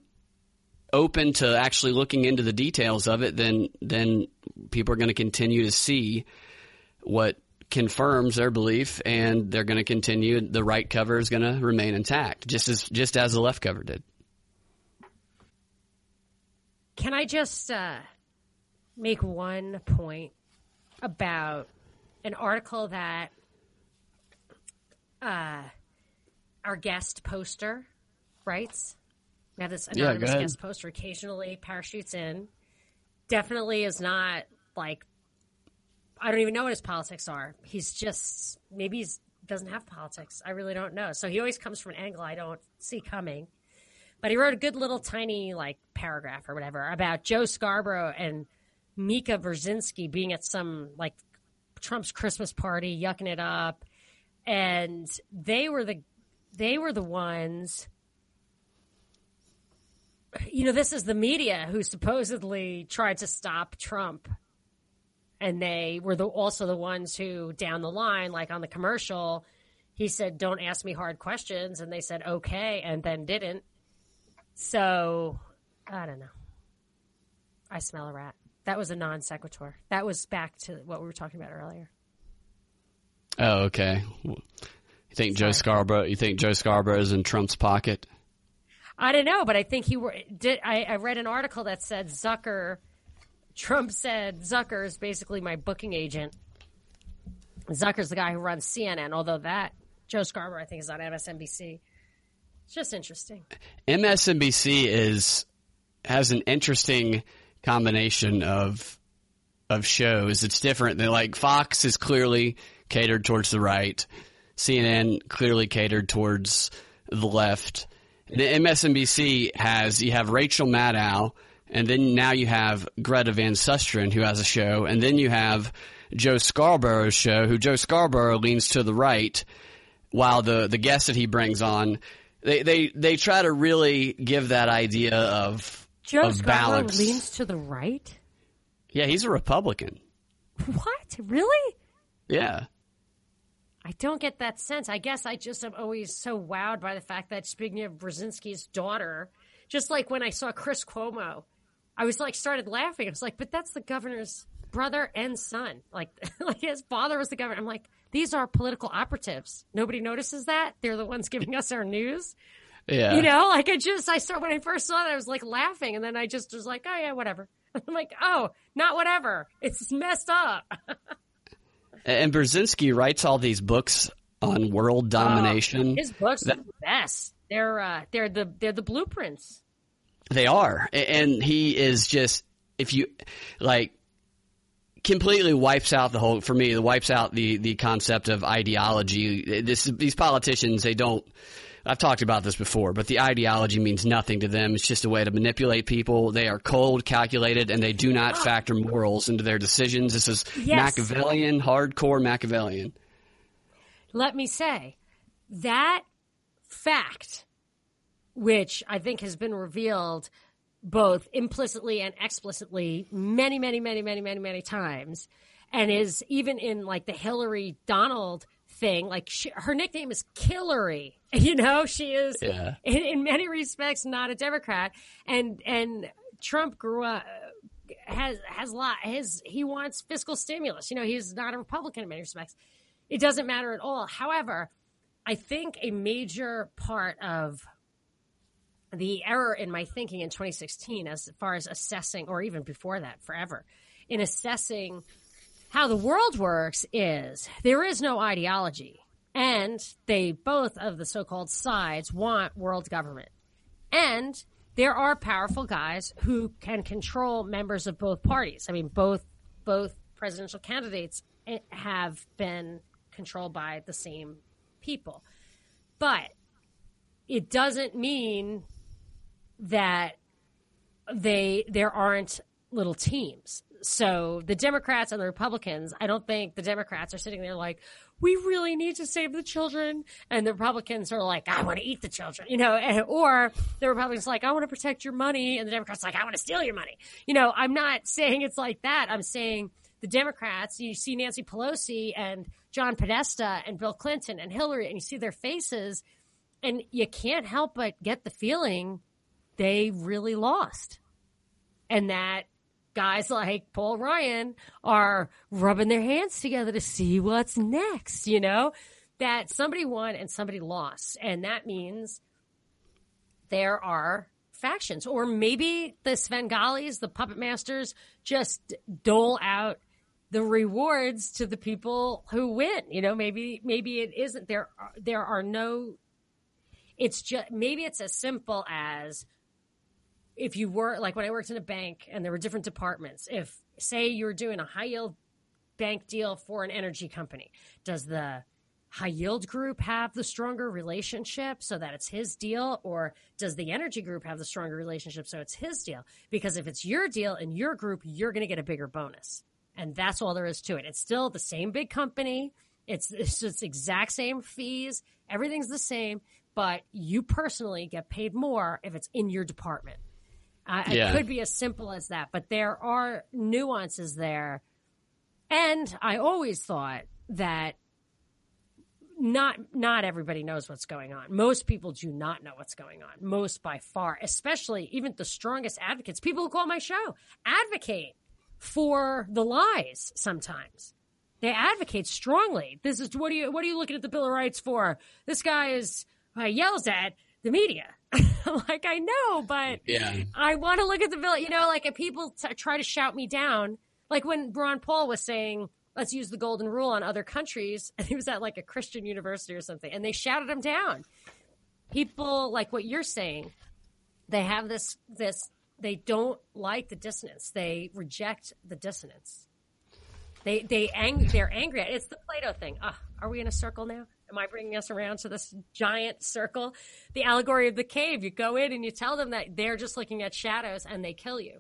A: open to actually looking into the details of it, then then people are going to continue to see what confirms their belief, and they're going to continue. The right cover is going to remain intact, just as just as the left cover did.
B: Can I just uh, make one point about an article that uh, our guest poster writes? We have this anonymous
A: ahead.
B: guest poster occasionally parachutes in. Definitely is not like I don't even know what his politics are. He's just maybe he doesn't have politics. I really don't know. So he always comes from an angle I don't see coming. But he wrote a good little tiny like paragraph or whatever about Joe Scarborough and Mika Brzezinski being at some like Trump's Christmas party, yucking it up, and they were the they were the ones. You know, this is the media who supposedly tried to stop Trump, and they were the, also the ones who, down the line, like on the commercial, he said, "Don't ask me hard questions," and they said, "Okay," and then didn't. So, I don't know. I smell a rat. That was a non sequitur. That was back to what we were talking about earlier.
A: Oh, okay. You think Joe Scarborough? You think Joe Scarborough is in Trump's pocket?
B: I don't know, but I think he were, did. I, I read an article that said Zucker, Trump said Zucker is basically my booking agent. Zucker's the guy who runs CNN, although that Joe Scarborough I think is on MSNBC. It's just interesting.
A: MSNBC is has an interesting combination of of shows. It's different than like Fox is clearly catered towards the right, CNN clearly catered towards the left. The MSNBC has you have Rachel Maddow, and then now you have Greta Van Susteren who has a show, and then you have Joe Scarborough's show, who Joe Scarborough leans to the right, while the the guest that he brings on, they they they try to really give that idea of
B: Joe
A: of
B: Scarborough
A: balance.
B: leans to the right.
A: Yeah, he's a Republican.
B: What? Really?
A: Yeah.
B: I don't get that sense. I guess I just am always so wowed by the fact that speaking of Brzezinski's daughter, just like when I saw Chris Cuomo, I was like started laughing. I was like, but that's the governor's brother and son. Like, like his father was the governor. I'm like, these are political operatives. Nobody notices that. They're the ones giving us our news.
A: Yeah.
B: You know, like I just I saw when I first saw that I was like laughing, and then I just was like, oh yeah, whatever. I'm like, oh, not whatever. It's messed up.
A: And Brzezinski writes all these books on world domination.
B: His books are the best. They're uh, they're the they're the blueprints.
A: They are. And he is just, if you, like, completely wipes out the whole, for me, it wipes out the, the concept of ideology. This, these politicians, they don't, I've talked about this before, but the ideology means nothing to them. It's just a way to manipulate people. They are cold, calculated, and they do not factor morals into their decisions. This is
B: Yes.
A: Machiavellian, hardcore Machiavellian.
B: Let me say that fact, which I think has been revealed both implicitly and explicitly many, many, many, many, many, many times, and is even in like the Hillary Donald thing. Like she, her nickname is Killary. You know, she is
A: Yeah.
B: in, in many respects not a Democrat, and and Trump grew up has has a lot his he wants fiscal stimulus. You know, he's not a Republican in many respects. It doesn't matter at all. However, I think a major part of the error in my thinking in 2016 as far as assessing or even before that forever in assessing how the world works is there is no ideology and they both of the so-called sides want world government. And there are powerful guys who can control members of both parties. I mean both both presidential candidates eh, have been controlled by the same people. But it doesn't mean that they there aren't little teams. So the Democrats and the Republicans, I don't think the Democrats are sitting there like, we really need to save the children. And the Republicans are like, I want to eat the children, you know, and, or the Republicans like, I want to protect your money. And the Democrats like, I want to steal your money. You know, I'm not saying it's like that. I'm saying the Democrats, you see Nancy Pelosi and John Podesta and Bill Clinton and Hillary, and you see their faces, and you can't help but get the feeling they really lost. And that guys like Paul Ryan are rubbing their hands together to see what's next, you know? That somebody won and somebody lost. And that means there are factions. Or maybe the Svengalis, the puppet masters, just dole out the rewards to the people who win. You know, maybe maybe it isn't there. There are no. It's just maybe it's as simple as if you were like when I worked in a bank and there were different departments. If say you're doing a high yield bank deal for an energy company, does the high yield group have the stronger relationship so that it's his deal or does the energy group have the stronger relationship so it's his deal because if it's your deal in your group you're going to get a bigger bonus and that's all there is to it. It's still the same big company. It's it's, it's exact same fees. Everything's the same, but you personally get paid more if it's in your department. Uh, yeah. It could be as simple as that, but there are nuances there. And I always thought that not not everybody knows what's going on. Most people do not know what's going on. Most by far, especially even the strongest advocates, people who call my show, advocate for the lies sometimes. They advocate strongly. This is what are you what are you looking at the Bill of Rights for? This guy is uh, yells at the media. like I know, but yeah. I want to look at the bill. You know, like if people t- try to shout me down, like when Ron Paul was saying, "Let's use the golden rule on other countries," and he was at like a Christian university or something, and they shouted him down. People like what you're saying. They have this this they don't like the dissonance. They reject the dissonance. They they ang- they're angry. It's the Plato thing. Ah, are we in a circle now? Am I bringing us around to this giant circle? The allegory of the cave. You go in and you tell them that they're just looking at shadows and they kill you.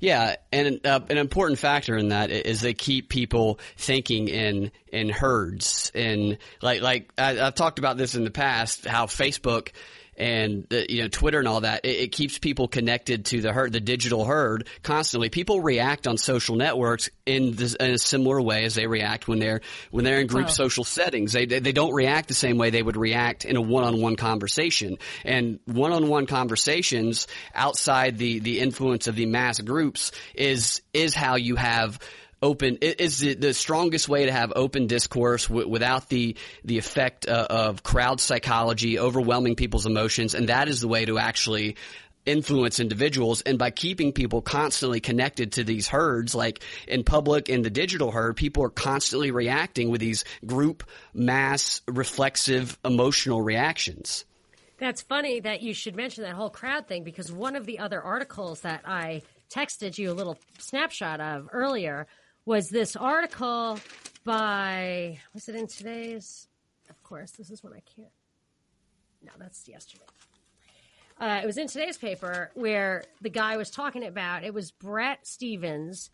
A: Yeah, and uh, an important factor in that is they keep people thinking in in herds, and like like I, have talked about this in the past, how Facebook and the, you know Twitter and all that, it, it, keeps people connected to the herd, the digital herd, constantly. People react on social networks in, this, in a similar way as they react when they're when they're in group oh. social settings. They they don't react the same way they would react in a one on one conversation. And one on one conversations outside the the influence of the mass groups is is how you have open is the strongest way to have open discourse w- without the the effect uh, of crowd psychology overwhelming people's emotions and that is the way to actually influence individuals. And by keeping people constantly connected to these herds like in public in the digital herd people are constantly reacting with these group mass reflexive emotional reactions.
B: That's funny that you should mention that whole crowd thing because one of the other articles that I texted you a little snapshot of earlier was this article by was it in today's? Of course, this is when I can't. No, that's yesterday. Uh, it was in today's paper where the guy was talking about it was Bret Stephens,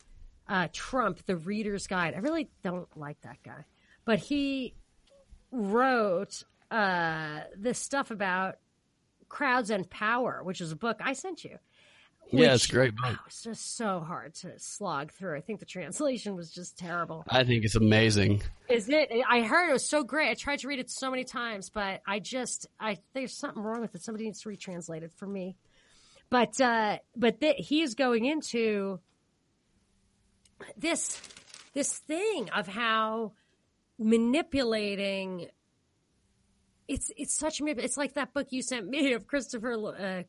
B: uh, Trump, the Reader's Guide. I really don't like that guy, but he wrote uh, this stuff about crowds and power, which is a book I sent you.
A: Yeah, it's great book.
B: Oh, it's just so hard to slog through. I think the translation was just terrible.
A: I think it's amazing.
B: Is it? I heard it was so great. I tried to read it so many times, but I just I there's something wrong with it. Somebody needs to retranslate it for me. But uh, but th- he's going into this this thing of how manipulating it's it's such it's like that book you sent me of Christopher uh,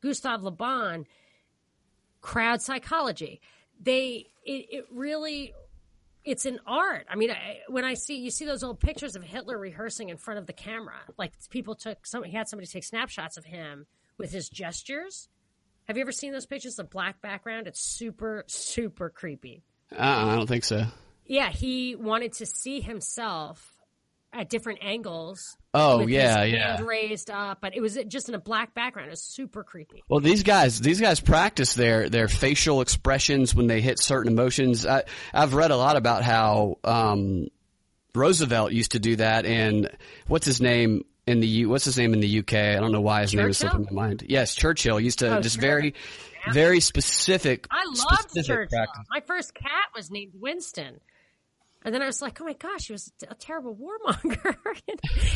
B: Gustave Le Bon crowd psychology. They it, it really it's an art. I mean, I, when I see you see those old pictures of Hitler rehearsing in front of the camera, like people took some he had somebody take snapshots of him with his gestures. Have you ever seen those pictures of black background? It's super super creepy.
A: Uh, I don't think so.
B: Yeah, he wanted to see himself at different angles.
A: Oh yeah, yeah.
B: raised up, but it was just in a black background. It was super creepy.
A: Well, these guys, these guys practice their their facial expressions when they hit certain emotions. I, I've read a lot about how um, Roosevelt used to do that, and what's his name in the U- what's his name in the UK? I don't know why his name is
B: Churchill?
A: slipping my mind. Yes, Churchill used to
B: Oh,
A: just very, very specific.
B: I loved
A: specific
B: Churchill.
A: practice.
B: My first cat was named Winston. And then I was like, oh my gosh, he was a terrible warmonger.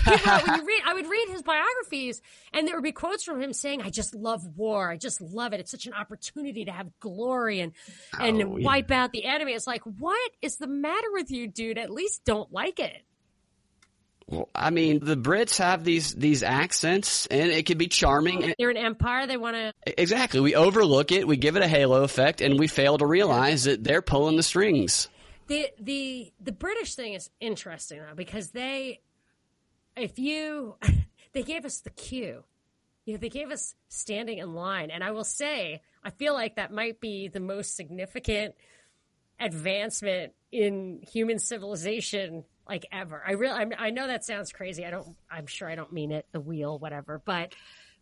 B: And when you read, I would read his biographies, and there would be quotes from him saying, "I just love war. I just love it. It's such an opportunity to have glory and and
A: Oh, yeah.
B: wipe out the enemy." It's like, what is the matter with you, dude? At least don't like it.
A: Well, I mean, the Brits have these these accents, and it can be charming.
B: They're an empire. They want to.
A: Exactly, we overlook it, we give it a halo effect, and we fail to realize that they're pulling the strings.
B: The the the British thing is interesting though because they, if you, they gave us the queue. You know, they gave us standing in line, and I will say, I feel like that might be the most significant advancement in human civilization like ever. I really, I know that sounds crazy. I don't. I'm sure I don't mean it. The wheel, whatever, but.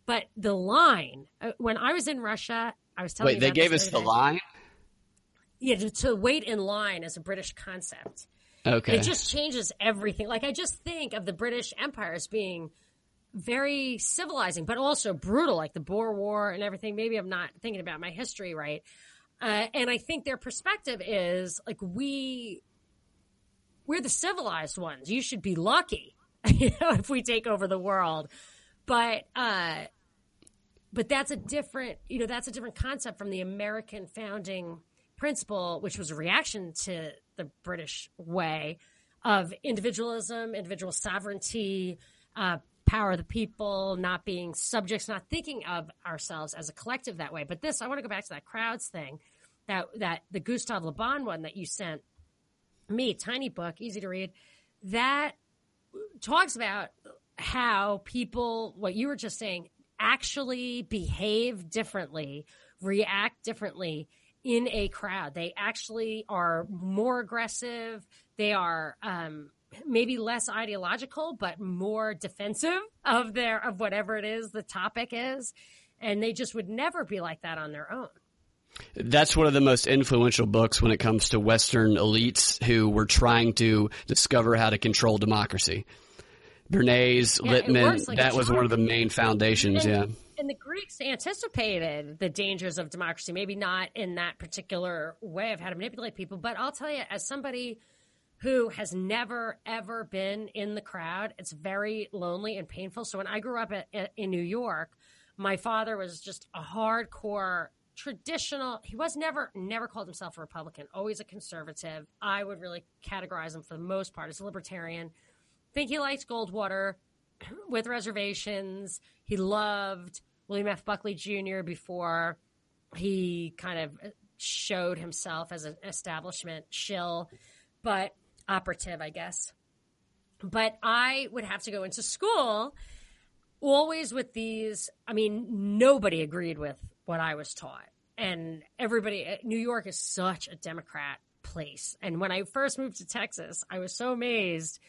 B: But the line, uh, when I was in Russia, I was telling
A: Wait,
B: you
A: they gave us the
B: day.
A: line.
B: Yeah, to, to wait in line is a British concept.
A: Okay,
B: It just changes everything. Like I just think of the British Empire as being very civilizing, but also brutal, like the Boer War and everything. Maybe I'm not thinking about my history right. Uh, and I think their perspective is like we we're the civilized ones. You should be lucky, you know, if we take over the world. But uh, but that's a different, you know, that's a different concept from the American founding principle, which was a reaction to the British way of individualism, individual sovereignty, uh, power of the people, not being subjects, not thinking of ourselves as a collective that way. But this, I want to go back to that crowds thing, that that the Gustave Le Bon one that you sent me, tiny book, easy to read, that talks about how people, what you were just saying, actually behave differently, react differently in a crowd. They actually are more aggressive. They are um, maybe less ideological, but more defensive of their of whatever it is the topic is, and they just would never be like that on their own.
A: That's one of the most influential books when it comes to Western elites who were trying to discover how to control democracy. Bernays,
B: Yeah, Lippmann, like
A: that was one of the main foundations. Yeah.
B: And, the Greeks anticipated the dangers of democracy, maybe not in that particular way of how to manipulate people, but I'll tell you, as somebody who has never ever been in the crowd, it's very lonely and painful. So when I grew up at, in New York, my father was just a hardcore traditional he was never never called himself a republican always a conservative i would really categorize him for the most part as a libertarian think he liked goldwater with reservations. He loved William F. Buckley Jr. before he kind of showed himself as an establishment shill, but operative, I guess. But I would have to go into school always with these. I mean, nobody agreed with what I was taught. And everybody, eh, New York is such a Democrat place. And when I first moved to Texas, I was so amazed.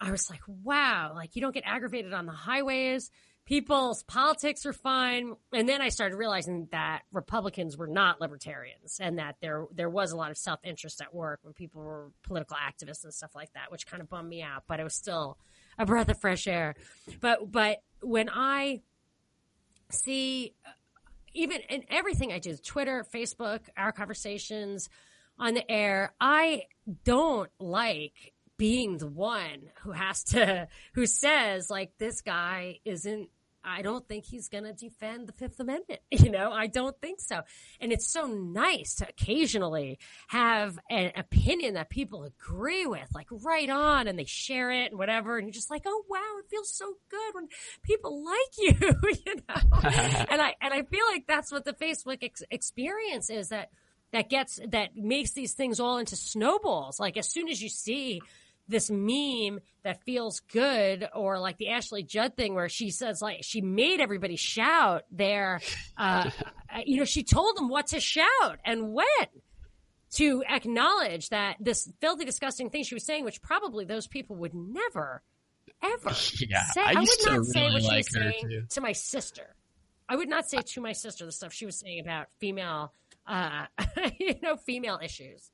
B: I was like, wow, like you don't get aggravated on the highways. People's politics are fine. And then I started realizing that Republicans were not libertarians and that there there was a lot of self interest at work when people were political activists and stuff like that, which kind of bummed me out, but it was still a breath of fresh air. But but when I see uh, even in everything I do, Twitter, Facebook, our conversations on the air, I don't like being the one who has to, who says like this guy isn't, I don't think he's going to defend the Fifth Amendment. You know, I don't think so. And it's so nice to occasionally have an opinion that people agree with, like right on, and they share it and whatever. And you're just like, oh wow, it feels so good when people like you, you know. and I and I feel like that's what the Facebook ex- experience is that that gets that makes these things all into snowballs. Like as soon as you see this meme that feels good or like the Ashley Judd thing where she says like she made everybody shout there uh, you know she told them what to shout and when to acknowledge that this filthy disgusting thing she was saying which probably those people would never ever
A: Yeah,
B: say.
A: I
B: I, would
A: to
B: not say
A: really
B: what she was saying
A: too.
B: to my sister. I would not say to my sister the stuff she was saying about female, uh, you know, female issues.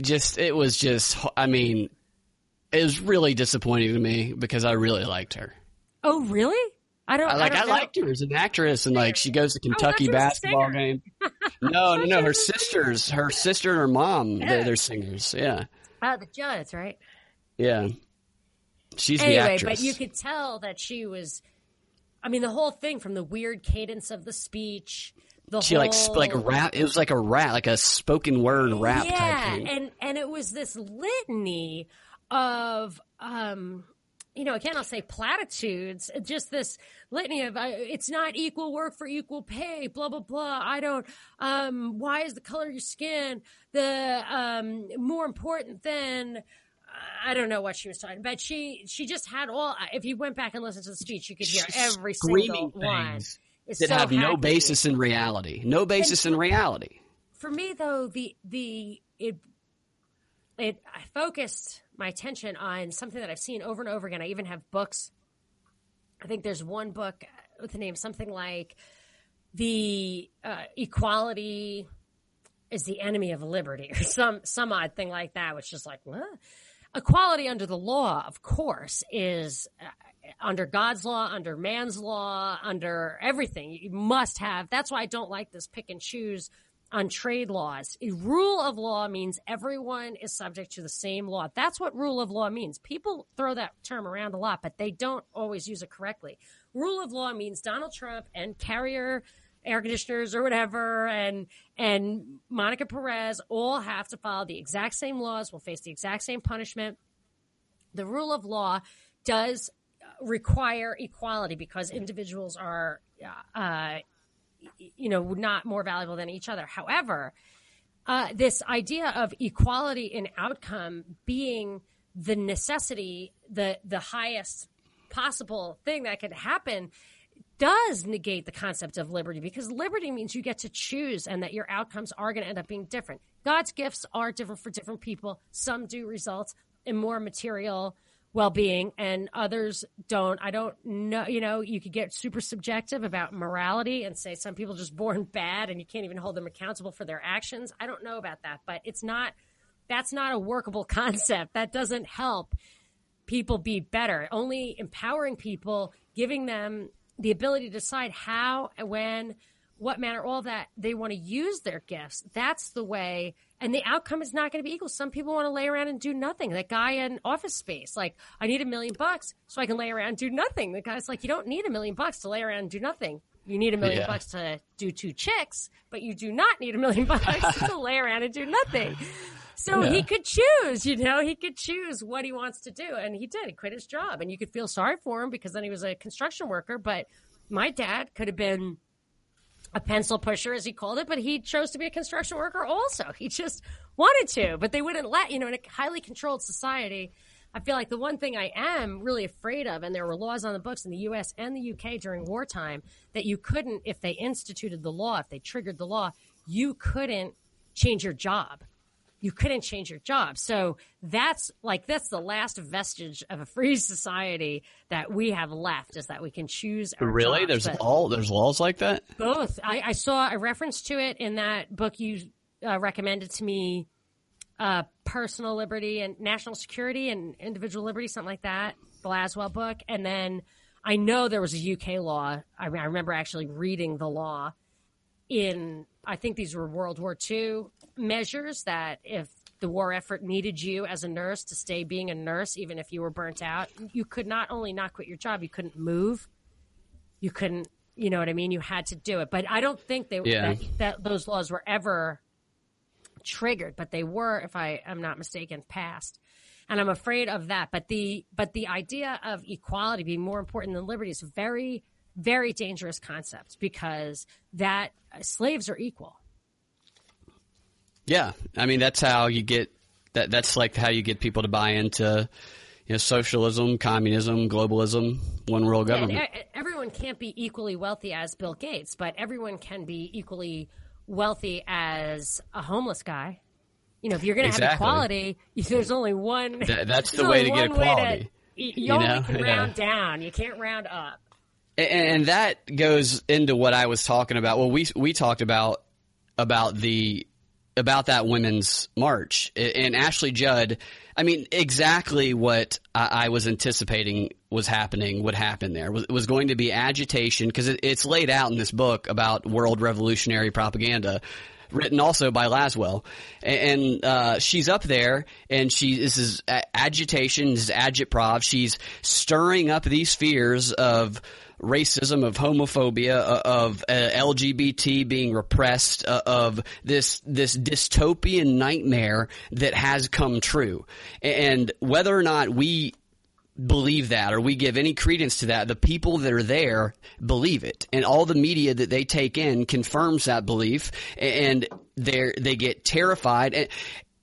A: Just it was just. I mean, it was really disappointing to me because I really liked her.
B: Oh, really? I don't
A: I like.
B: I,
A: I,
B: don't know.
A: liked her as an actress, and like she goes to
B: Oh, I
A: Kentucky
B: a
A: basketball game. No, no, no. Her sisters, her sister and her mom, they're, they're singers. Yeah,
B: Oh, the Judds, right?
A: yeah. She's the
B: anyway,
A: actress.
B: but you could tell that she was. I mean, the whole thing from the weird cadence of the speech, the
A: she
B: whole
A: like sp- like rap. It was like a rap, like a spoken word rap
B: yeah,
A: type thing.
B: and and it was this litany of um you know again i'll say platitudes just this litany of uh, it's not equal work for equal pay blah blah blah i don't um why is the color of your skin the um more important than I don't know what she was talking, but she she just had all. If you went back and listened to the speech, you could hear every
A: screaming
B: single one. It's
A: that
B: so
A: have no basis in reality. No basis in reality.
B: for me though the the it it I focused my attention on something that I've seen over and over again. I even have books. I think there's one book with the name something like the uh, equality is the enemy of liberty or some some odd thing like that which is like what equality under the law of course is uh, under god's law under man's law under everything. You must have that's why i don't like this pick and choose on trade laws. A rule of law means everyone is subject to the same law. That's what rule of law means. People throw that term around a lot but they don't always use it correctly. Rule of law means donald trump and carrier air conditioners or whatever and and Monica Perez all have to follow the exact same laws will face the exact same punishment. The rule of law does uh, require equality because individuals are uh, you know not more valuable than each other. However uh, this idea of equality in outcome being the necessity the the highest possible thing that could happen does negate the concept of liberty because liberty means you get to choose and that your outcomes are going to end up being different. God's gifts are different for different people. Some do result in more material well being and others don't. I don't know. You know, you could get super subjective about morality and say some people just born bad and you can't even hold them accountable for their actions. I don't know about that, but it's not, that's not a workable concept. That doesn't help people be better. Only empowering people, giving them the ability to decide how, when, what manner, all that they want to use their gifts. That's the way. And the outcome is not going to be equal. Some people want to lay around and do nothing. That guy in office space, like, I need a million bucks so I can lay around and do nothing. The guy's like, you don't need a million bucks to lay around and do nothing. You need a million
A: Yeah.
B: bucks to do two chicks, but you do not need a million bucks to lay around and do nothing. So
A: Yeah.
B: he could choose, you know, he could choose what he wants to do. And he did. He quit his job. And you could feel sorry for him because then he was a construction worker. But my dad could have been a pencil pusher, as he called it, but he chose to be a construction worker also. He just wanted to, but they wouldn't let, you know, in a highly controlled society. I feel like the one thing I am really afraid of, and there were laws on the books in the US and the UK during wartime that you couldn't, if they instituted the law, if they triggered the law, you couldn't change your job you couldn't change your job. So that's like that's the last vestige of a free society that we have left is that we can choose. Our
A: Really?
B: jobs.
A: There's all there's laws like that.
B: both. I, I saw a reference to it in that book you uh, recommended to me, uh, personal liberty and national security and individual liberty, something like that. The Lasswell book, and then I know there was a UK law. I, I remember actually reading the law in I think these were World War II measures that if the war effort needed you as a nurse to stay being a nurse, even if you were burnt out, you could not only not quit your job, you couldn't move, you couldn't, you know what I mean? You had to do it. But I don't think they
A: Yeah.
B: that, that those laws were ever triggered, but they were, if I am not mistaken, passed. And I'm afraid of that. But the but the idea of equality being more important than liberty is a very, very dangerous concept because that uh, slaves are equal.
A: Yeah, I mean that's how you get that. That's like how you get people to buy into you know socialism, communism, globalism, one world government.
B: e- everyone can't be equally wealthy as Bill Gates, but everyone can be equally wealthy as a homeless guy. You know, if you're going to have equality, there's only one.
A: That- that's the way to get equality.
B: You,
A: You
B: only
A: know?
B: can
A: Yeah.
B: round down. You can't round up.
A: And, and that goes into what I was talking about. Well, we we talked about about the about that women's march and Ashley Judd. I mean, exactly what I, was anticipating was happening would happen there was, was going to be agitation because it, it's laid out in this book about world revolutionary propaganda written also by Lasswell, and uh, she's up there, and she this is agitation, this is agitprop. She's stirring up these fears of racism, of homophobia, uh, of uh, LGBT being repressed, uh, of this this dystopian nightmare that has come true, and whether or not we believe that or we give any credence to that, the people that are there believe it. And all the media that they take in confirms that belief and they they get terrified. And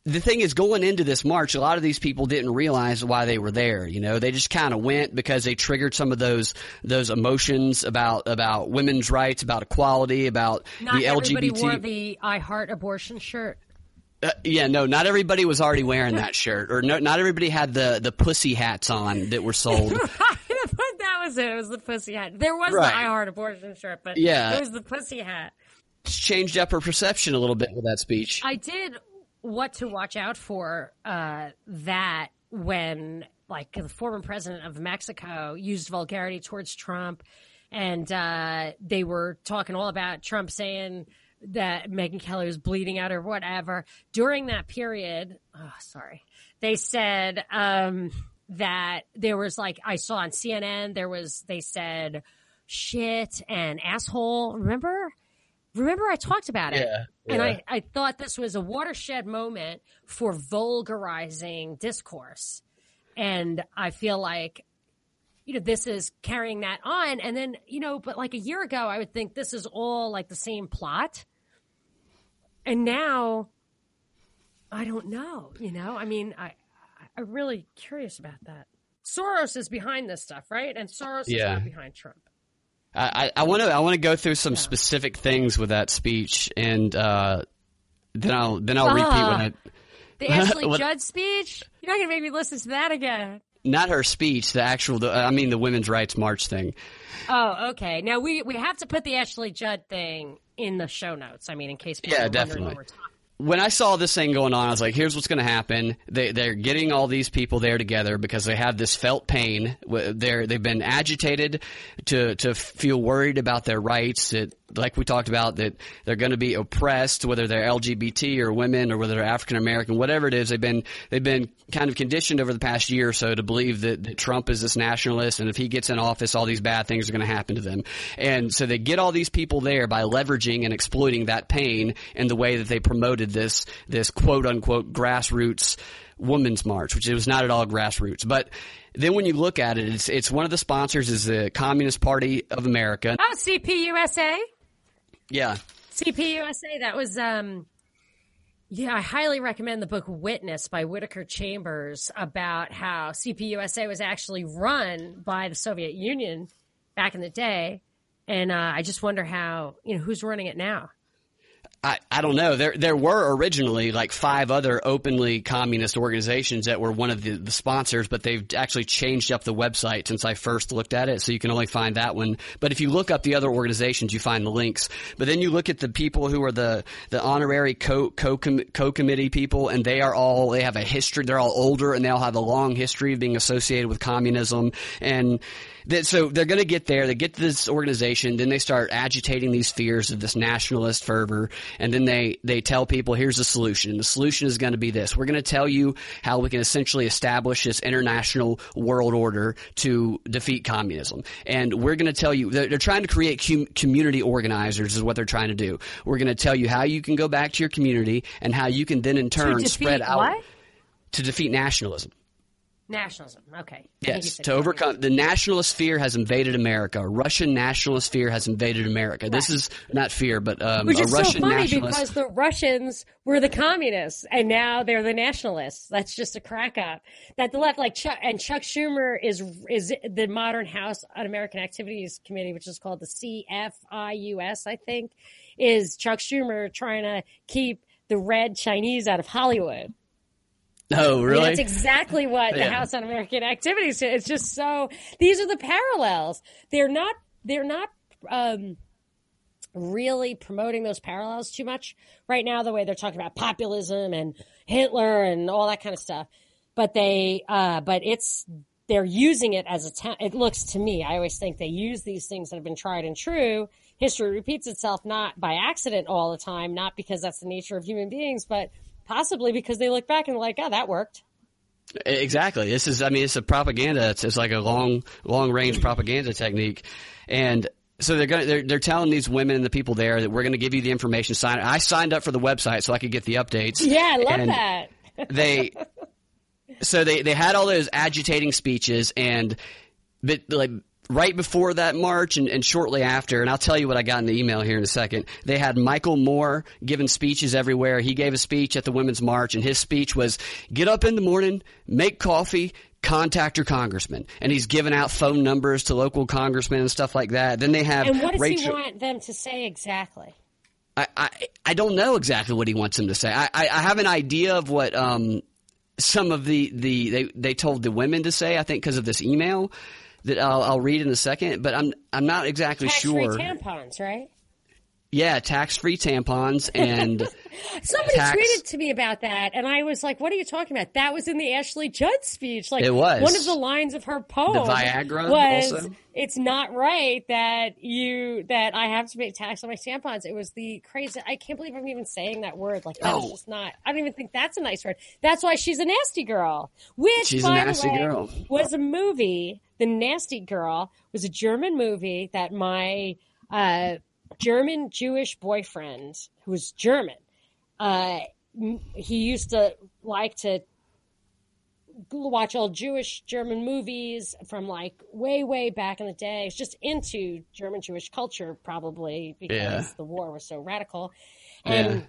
A: the thing is going into this march, a lot of these people didn't realize why they were there. You know, they just kind of went because they triggered some of those those emotions about about women's rights, about equality, about
B: Not
A: the
B: everybody
A: LGBT.
B: wore the I Heart Abortion shirt.
A: Uh, yeah, no, not everybody was already wearing that shirt, or no, not everybody had the the pussy hats on that were sold.
B: that was it. It was the pussy hat. There was
A: Right.
B: the I Heart Abortion shirt, but
A: Yeah.
B: it was the pussy hat.
A: changed up her perception a little bit with that speech.
B: I did what to watch out for uh, that when, like, the former president of Mexico used vulgarity towards Trump, and uh, they were talking all about Trump saying that Megyn Kelly was bleeding out or whatever. During that period, oh, sorry, they said um, that there was like I saw on CNN there was they said shit and asshole. Remember? Remember I talked about it.
A: Yeah,
B: And. I, I thought this was a watershed moment for vulgarizing discourse. And I feel like, you know, this is carrying that on. And then, you know, but like a year ago, I would think this is all like the same plot. And now, I don't know, you know? I mean, I, I'm really curious about that. Soros is behind this stuff, right? And Soros
A: Yeah.
B: is not behind Trump.
A: I I want to I want to go through some specific things with that speech, and uh, then I'll then I'll repeat what I
B: The Ashley
A: What-
B: Judd speech? You're not going to make me listen to that again.
A: not her speech, the actual the, I mean the women's rights march thing.
B: Oh, okay. Now we we have to put the Ashley Judd thing in the show notes. I mean, in case people
A: Yeah, definitely.
B: what we're talking.
A: When I saw this thing going on, I was like, here's what's going to happen. They, they're getting all these people there together because they have this felt pain. They're, they've been agitated to, to feel worried about their rights. That, like we talked about, that they're going to be oppressed, whether they're LGBT or women or whether they're African American, whatever it is. They've been, they've been kind of conditioned over the past year or so to believe that, that Trump is this nationalist and if he gets in office, all these bad things are going to happen to them. And so they get all these people there by leveraging and exploiting that pain in the way that they promoted this, this quote unquote grassroots women's march, which it was not at all grassroots. But then when you look at it, it's, it's one of the sponsors is the Communist Party of America.
B: Oh, CPUSA,
A: Yeah.
B: CPUSA. That was um. Yeah, I highly recommend the book Witness by Whittaker Chambers about how CPUSA was actually run by the Soviet Union back in the day. And uh, I just wonder how, you know, who's running it now?
A: I, I don't know. There there were originally like five other openly communist organizations that were one of the, the sponsors, but they've actually changed up the website since I first looked at it, so you can only find that one. But if you look up the other organizations, you find the links. But then you look at the people who are the the honorary co co co committee people, and they are all they have a history. They're all older, and they all have a long history of being associated with communism and. That, so they're going to get there. They get to this organization, then they start agitating these fears of this nationalist fervor, and then they they tell people, "Here's the solution. And the solution is going to be this. We're going to tell you how we can essentially establish this international world order to defeat communism, and we're going to tell you they're, they're trying to create com- community organizers is what they're trying to do. We're going to tell you how you can go back to your community and how you can then in turn spread out
B: what?
A: to defeat nationalism."
B: Nationalism. Okay. I think you
A: Yes, to overcome the nationalist fear has invaded America. Russian nationalist fear has invaded America. This is not fear, but um,
B: Which
A: a
B: is
A: Russian
B: so funny
A: nationalist.
B: because the Russians were the communists and now they're the nationalists. That's just a crack up. That the left, like Chuck and Chuck Schumer is is the Modern House Un-American Activities Committee, which is called the CFIUS, I think, is Chuck Schumer trying to keep the red Chinese out of Hollywood.
A: Oh,
B: I mean,
A: really?
B: that's exactly what the House Un-American Activities. It's just so. These are the parallels. They're not. They're not. Um, really promoting those parallels too much right now. The way they're talking about populism and Hitler and all that kind of stuff, but they. Uh, but it's they're using it as a. Ta- it looks to me. I always think they use these things that have been tried and true. History repeats itself not by accident all the time, not because that's the nature of human beings, but possibly because they look back and like, oh, that worked.
A: Exactly. This is, I mean, it's a propaganda. It's, it's like a long, long range propaganda technique. And so they're going to, they're, they're telling these women and the people there that we're going to give you the information. Sign. I signed up for the website so I could get the updates.
B: Yeah, I love
A: And
B: that.
A: They, so they, they had all those agitating speeches and, but like, right before that march and, and shortly after, and I'll tell you what I got in the email here in a second. They had Michael Moore giving speeches everywhere. He gave a speech at the Women's March, and his speech was get up in the morning, make coffee, contact your congressman. And he's giving out phone numbers to local congressmen and stuff like that. Then they have
B: And what does
A: Rachel.
B: he want them to say exactly?
A: I, I, I don't know exactly what he wants them to say. I, I, I have an idea of what um, some of the, the they, they told the women to say, I think, because of this email that I'll, I'll read in a second, but I'm I'm not exactly
B: Tax-free
A: sure.
B: tampons, right?
A: yeah, tax free tampons and
B: Somebody
A: Tax-
B: tweeted to me about that, and I was like, "What are you talking about?" That was in the Ashley Judd speech. Like
A: It was.
B: one of the lines of her poem.
A: The Viagra
B: was,
A: also?
B: "It's not right that you that I have to pay tax on my tampons." It was the crazy. I can't believe I'm even saying that word. Like that's
A: Oh.
B: just not. I don't even think that's a nice word. That's why she's a nasty girl. Which,
A: She's a
B: by
A: nasty
B: the way,
A: girl.
B: was a movie. The Nasty Girl was a German movie that my uh, German Jewish boyfriend, who was German, uh, he used to like to watch old Jewish German movies from like way, way back in the day. He's just into German Jewish culture, probably because
A: Yeah.
B: the war was so radical. And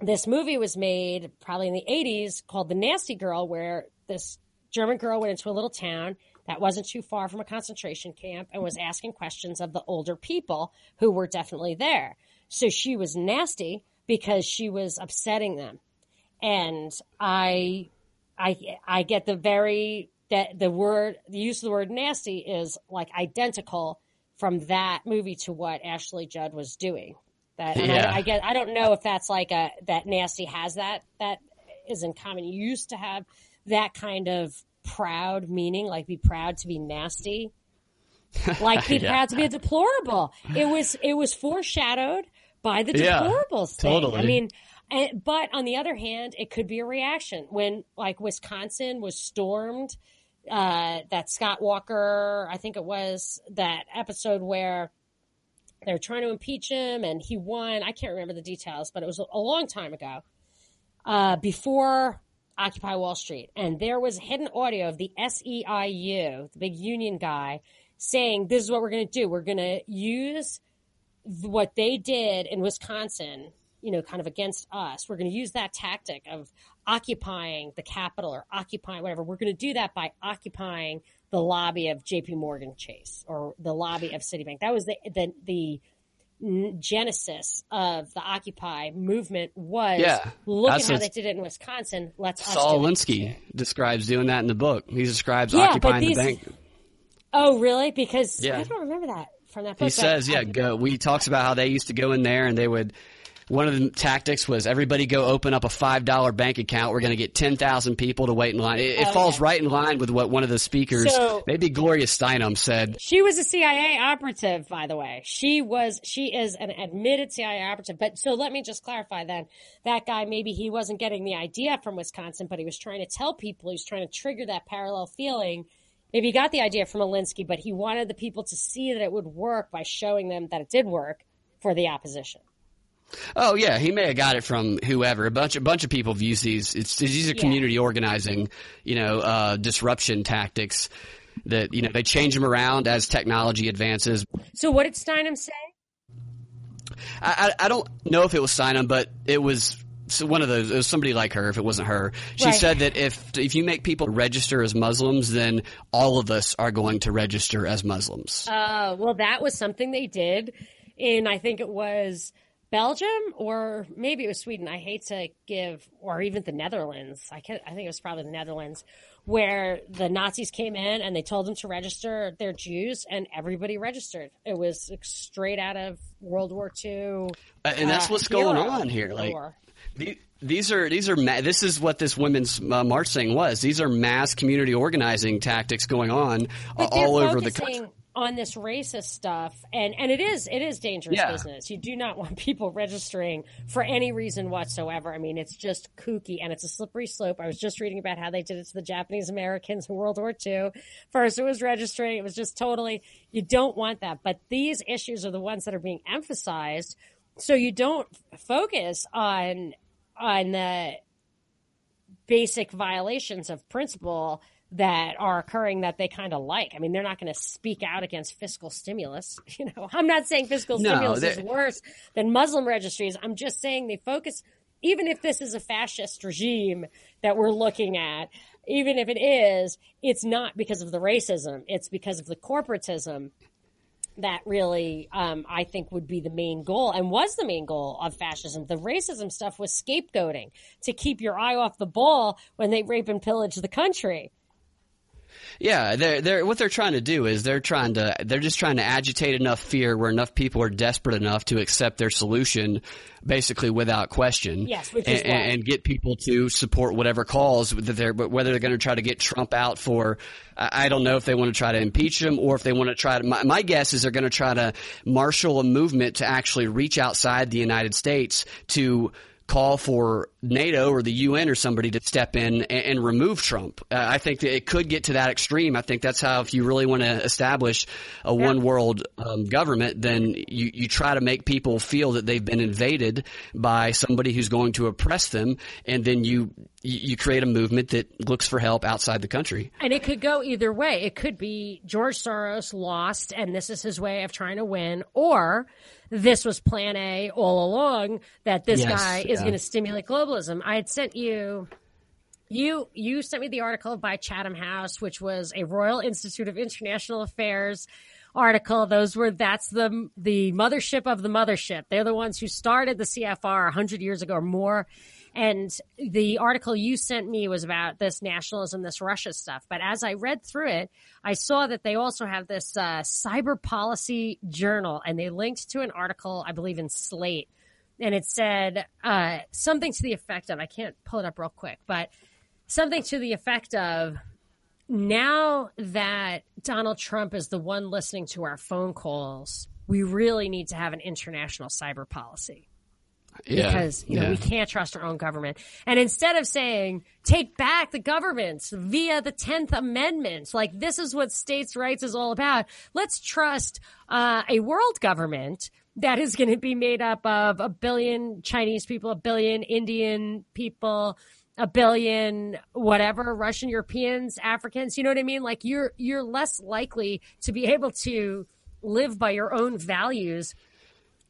B: this movie was made probably in the 80s called The Nasty Girl, where this German girl went into a little town that wasn't too far from a concentration camp and was asking questions of the older people who were definitely there. So she was nasty because she was upsetting them. And I, I, I get the very, that the word, the use of the word nasty is like identical from that movie to what Ashley Judd was doing. That, and
A: Yeah.
B: I, I get, I don't know if that's like a, that nasty has that, that is in common. You used to have that kind of proud meaning, like be proud to be nasty, like be
A: Yeah.
B: proud to be a deplorable. It was, it was foreshadowed by the
A: Yeah,
B: deplorables thing.
A: totally.
B: I mean, and, but on the other hand, it could be a reaction when like Wisconsin was stormed. Uh, that Scott Walker, I think it was that episode where they were trying to impeach him and he won. I can't remember the details, but it was a, a long time ago. Uh, before Occupy Wall Street, and there was hidden audio of the SEIU, the big union guy, saying, "This is what we're going to do. We're going to use what they did in Wisconsin, you know, kind of against us. We're going to use that tactic of occupying the Capitol or occupying whatever. We're going to do that by occupying the lobby of J.P. Morgan Chase or the lobby of Citibank. That was the the the genesis of the Occupy movement. Was
A: Yeah.
B: look at how they did it in Wisconsin. Let's
A: Saul. Alinsky describes doing that in the book. He describes
B: Yeah,
A: occupying
B: these-
A: the bank.
B: Oh, really? Because
A: Yeah.
B: I don't remember that from that book.
A: He says, yeah, go. We talks about how they used to go in there and they would. One of the tactics was everybody go open up a five dollar bank account. We're going to get ten thousand people to wait in line. It, it
B: Oh,
A: falls
B: yeah.
A: right in line with what one of the speakers,
B: So-
A: maybe Gloria Steinem, said.
B: She was a CIA operative, by the way. She was, she is an admitted CIA operative. But so let me just clarify then. That guy, maybe he wasn't getting the idea from Wisconsin, but he was trying to tell people, he was trying to trigger that parallel feeling. Maybe he got the idea from Alinsky, but he wanted the people to see that it would work by showing them that it did work for the opposition.
A: Oh yeah, he may have got it from whoever. A bunch, a bunch of people use these. It's these are
B: Yeah.
A: community organizing, you know, uh, disruption tactics that you know they change them around as technology advances.
B: So what did Steinem say?
A: I, I, I don't know if it was Steinem, but it was so one of those. It was somebody like her. If it wasn't her, she
B: Right.
A: said that if if you make people register as Muslims, then all of us are going to register as Muslims.
B: Uh, well, that was something they did and I think it was Belgium or maybe it was Sweden. I hate to give, or even the Netherlands. I can I think it was probably the Netherlands, where the Nazis came in and they told them to register their Jews, and everybody registered. It was straight out of World War II,
A: uh, and that's uh, what's going on here. Like the, these are these are ma- this is what this women's uh, march thing was. These are mass community organizing tactics going on all over the country
B: on this racist stuff and and it is it is dangerous yeah. business. You do not want people registering for any reason whatsoever. I mean it's just kooky and it's a slippery slope. I was just reading about how they did it to the japanese americans in world war ii first it was registering. It was just totally you don't want that. But these issues are the ones that are being emphasized. So you don't focus on on the basic violations of principle that are occurring that they kind of like. I mean, they're not going to speak out against fiscal stimulus. You know, I'm not saying fiscal no, stimulus is worse than Muslim registries. I'm just saying they focus, even if this is a fascist regime that we're looking at, even if it is, it's not because of the racism. It's because of the corporatism that really, um, I think, would be the main goal and was the main goal of fascism. The racism stuff was scapegoating to keep your eye off the ball when they rape and pillage the country.
A: Yeah, they're they're what they're trying to do is they're trying to they're just trying to agitate enough fear where enough people are desperate enough to accept their solution basically without question.
B: Yes,
A: and, and, get people to support whatever cause that they're but whether they're going to try to get Trump out for I don't know if they want to try to impeach him or if they want to try to my, my guess is they're going to try to marshal a movement to actually reach outside the United States to call for NATO or the UN or somebody to step in and, and remove Trump. Uh, I think that it could get to that extreme. I think that's how, if you really want to establish a yeah. one world um, government, then you, you try to make people feel that they've been invaded by somebody who's going to oppress them, and then you you create a movement that looks for help outside the country.
B: And it could go either way. It could be George Soros lost, and this is his way of trying to win, or this was plan A all along that this yes, guy is yeah. going to stimulate globalism. I had sent you you you sent me the article by Chatham House, which was a Royal Institute of International Affairs article. Those were that's the the mothership of the mothership. They're the ones who started the CFR 100 years ago or more and the article you sent me was about this nationalism, this Russia stuff. But as I read through it, I saw that they also have this uh, cyber policy journal, and they linked to an article, I believe, in Slate. And it said uh, something to the effect of I can't pull it up real quick, but something to the effect of now that Donald Trump is the one listening to our phone calls, we really need to have an international cyber policy yeah, because you know yeah. we can't trust our own government. And instead of saying take back the governments via the Tenth Amendment, like this is what states' rights is all about, let's trust uh, a world government that is going to be made up of a billion Chinese people, a billion Indian people, a billion whatever Russian Europeans, Africans. You know what I mean? Like you're you're less likely to be able to live by your own values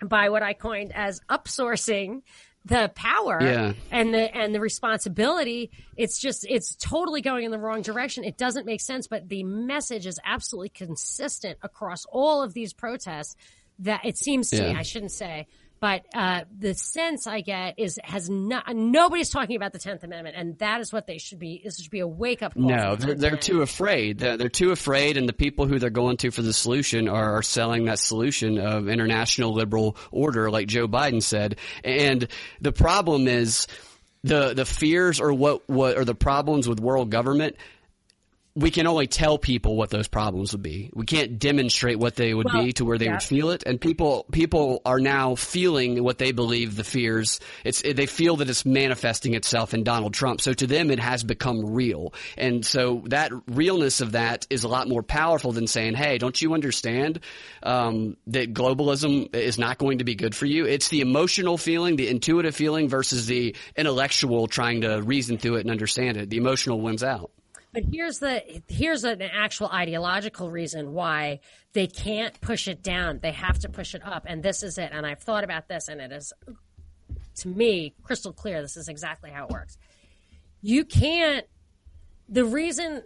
B: by what I coined as upsourcing the power yeah. and the and the responsibility it's just it's totally going in the wrong direction it doesn't make sense but the message is absolutely consistent across all of these protests that it seems to yeah. me i shouldn't say but uh, the sense I get is has not nobody's talking about the Tenth Amendment, and that is what they should be. This should be a wake up call.
A: No, they're, they're too afraid. They're, they're, too afraid, and the people who they're going to for the solution are, are selling that solution of international liberal order, like Joe Biden said. And the problem is the the fears or what what are the problems with world government we can only tell people what those problems would be. We can't demonstrate what they would well, be to where they yeah. would feel it. And people, people are now feeling what they believe the fears. It's, they feel that it's manifesting itself in Donald Trump. So to them, it has become real. And so that realness of that is a lot more powerful than saying, Hey, don't you understand, um, that globalism is not going to be good for you? It's the emotional feeling, the intuitive feeling versus the intellectual trying to reason through it and understand it. The emotional wins out.
B: But here's the here's an actual ideological reason why they can't push it down. They have to push it up, and this is it. And I've thought about this, and it is to me crystal clear. This is exactly how it works. You can't. The reason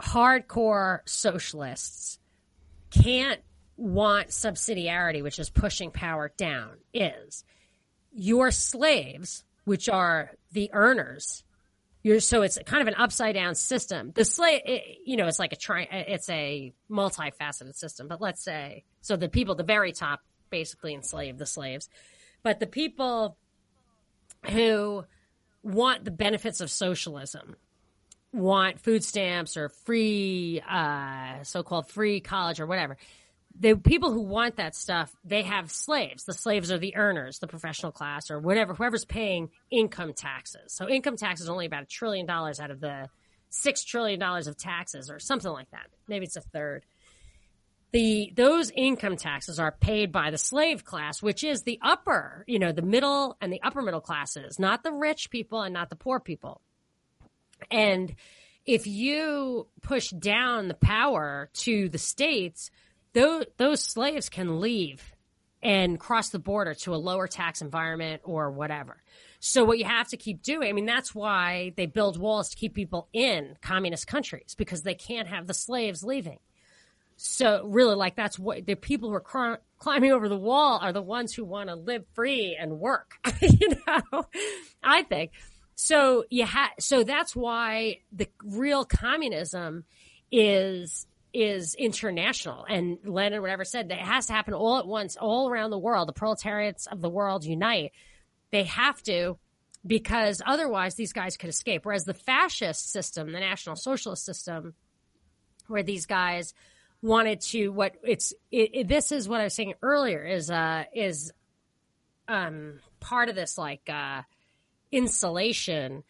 B: hardcore socialists can't want subsidiarity, which is pushing power down, is your slaves, which are the earners, you're, so it's kind of an upside down system. The slave, you know, it's like a tri- it's a multifaceted system. But let's say, so the people the very top basically enslave the slaves, but the people who want the benefits of socialism, want food stamps or free, uh, so-called free college or whatever the people who want that stuff, they have slaves. The slaves are the earners, the professional class, or whatever, whoever's paying income taxes. So income tax is only about a trillion dollars out of the six trillion dollars of taxes, or something like that. Maybe it's a third. The those income taxes are paid by the slave class, which is the upper, you know, the middle and the upper middle classes, not the rich people and not the poor people. And if you push down the power to the states, those, those slaves can leave and cross the border to a lower tax environment or whatever. So what you have to keep doing, I mean, that's why they build walls to keep people in communist countries because they can't have the slaves leaving. So really, like that's what the people who are cr- climbing over the wall are the ones who want to live free and work. you know, I think so. You have so that's why the real communism is is international. And Lenin, whatever said, that it has to happen all at once, all around the world. The proletariats of the world unite. They have to, because otherwise these guys could escape. Whereas the fascist system, the National Socialist system, where these guys wanted to, what it's, it, it, this is what I was saying earlier, is, uh, is, um, part of this like, uh, insulation,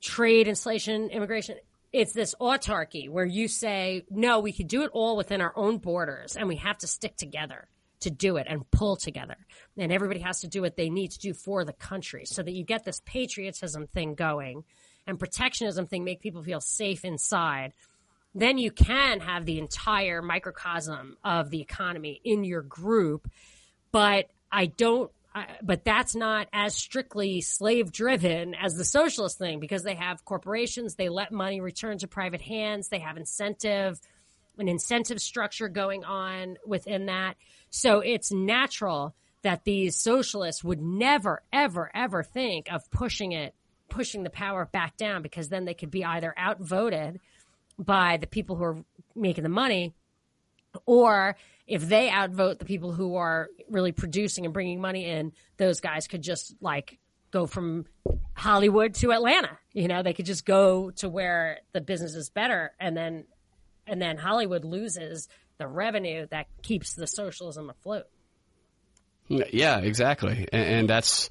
B: trade, insulation, immigration it's this autarky where you say, no, we can do it all within our own borders and we have to stick together to do it and pull together. And everybody has to do what they need to do for the country so that you get this patriotism thing going and protectionism thing make people feel safe inside. Then you can have the entire microcosm of the economy in your group. But I don't but that's not as strictly slave driven as the socialist thing because they have corporations, they let money return to private hands, they have incentive, an incentive structure going on within that. So it's natural that these socialists would never, ever, ever think of pushing it, pushing the power back down because then they could be either outvoted by the people who are making the money or if they outvote the people who are really producing and bringing money in, those guys could just like go from Hollywood to Atlanta. You know, they could just go to where the business is better and then and then Hollywood loses the revenue that keeps the socialism afloat.
A: Yeah, exactly. And, and that's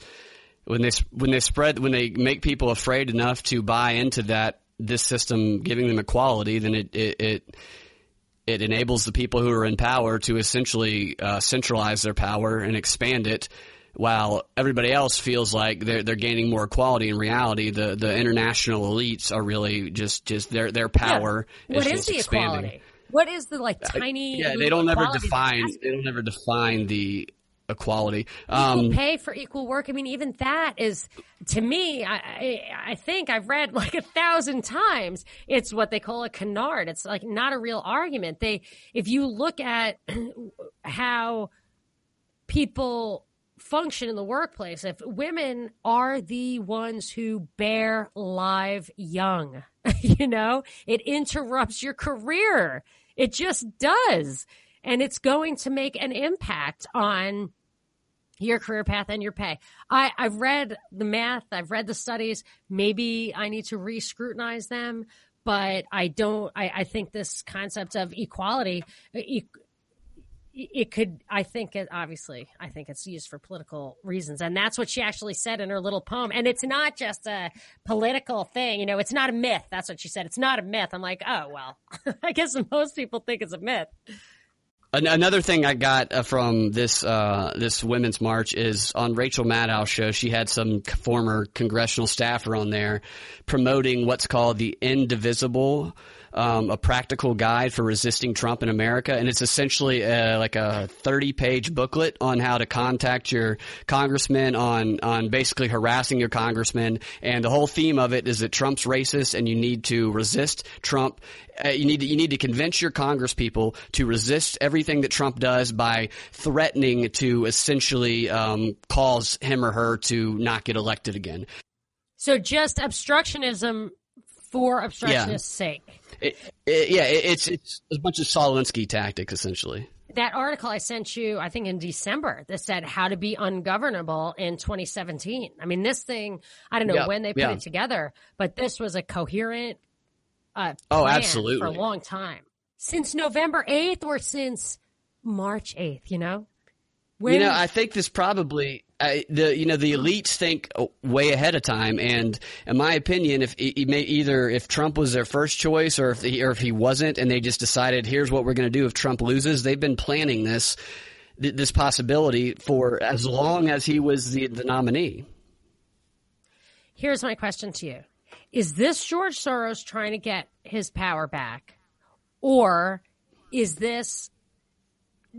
A: when they when they spread when they make people afraid enough to buy into that this system giving them equality, then it, it, it it enables the people who are in power to essentially uh, centralize their power and expand it while everybody else feels like they're they're gaining more equality in reality the the international elites are really just just their their power
B: yeah. what
A: is,
B: is the
A: expanding.
B: equality what is the like uh, tiny
A: uh, yeah they don't ever define they don't ever define the equality. Um,
B: pay for equal work. I mean, even that is to me. I, I, I think I've read like a thousand times. It's what they call a canard. It's like not a real argument. They, if you look at how people function in the workplace, if women are the ones who bear live young, you know, it interrupts your career. It just does. And it's going to make an impact on your career path and your pay. I, I've read the math, I've read the studies. Maybe I need to re scrutinize them, but I don't, I, I think this concept of equality, it, it could, I think it, obviously, I think it's used for political reasons. And that's what she actually said in her little poem. And it's not just a political thing. You know, it's not a myth. That's what she said. It's not a myth. I'm like, oh, well, I guess most people think it's a myth. Another thing I got uh, from this uh, this women's march is on Rachel Maddow's show. She had some former congressional staffer on there promoting what's called the indivisible
A: um, a practical guide for resisting Trump in America, and it's essentially uh, like a 30 page booklet on how to contact your congressman on on basically harassing your congressman. And the whole theme of it is that Trump's racist, and you need to resist Trump. Uh, you need to, you need to convince your congresspeople to resist everything that Trump does by threatening to essentially um, cause him or her to not get elected again.
B: So just obstructionism for obstructionist's yeah. sake.
A: It, it, yeah, it, it's it's a bunch of Saul Alinsky tactics essentially.
B: That article I sent you, I think in December, that said how to be ungovernable in 2017. I mean, this thing, I don't know yeah, when they put yeah. it together, but this was a coherent uh, oh, absolutely for a long time since November 8th or since March 8th. You know,
A: you know, I think this probably I, the you know the elites think way ahead of time, and in my opinion, if he may either if Trump was their first choice or if he, or if he wasn't, and they just decided here's what we're going to do if Trump loses, they've been planning this this possibility for as long as he was the, the nominee.
B: Here's my question to you: Is this George Soros trying to get his power back, or is this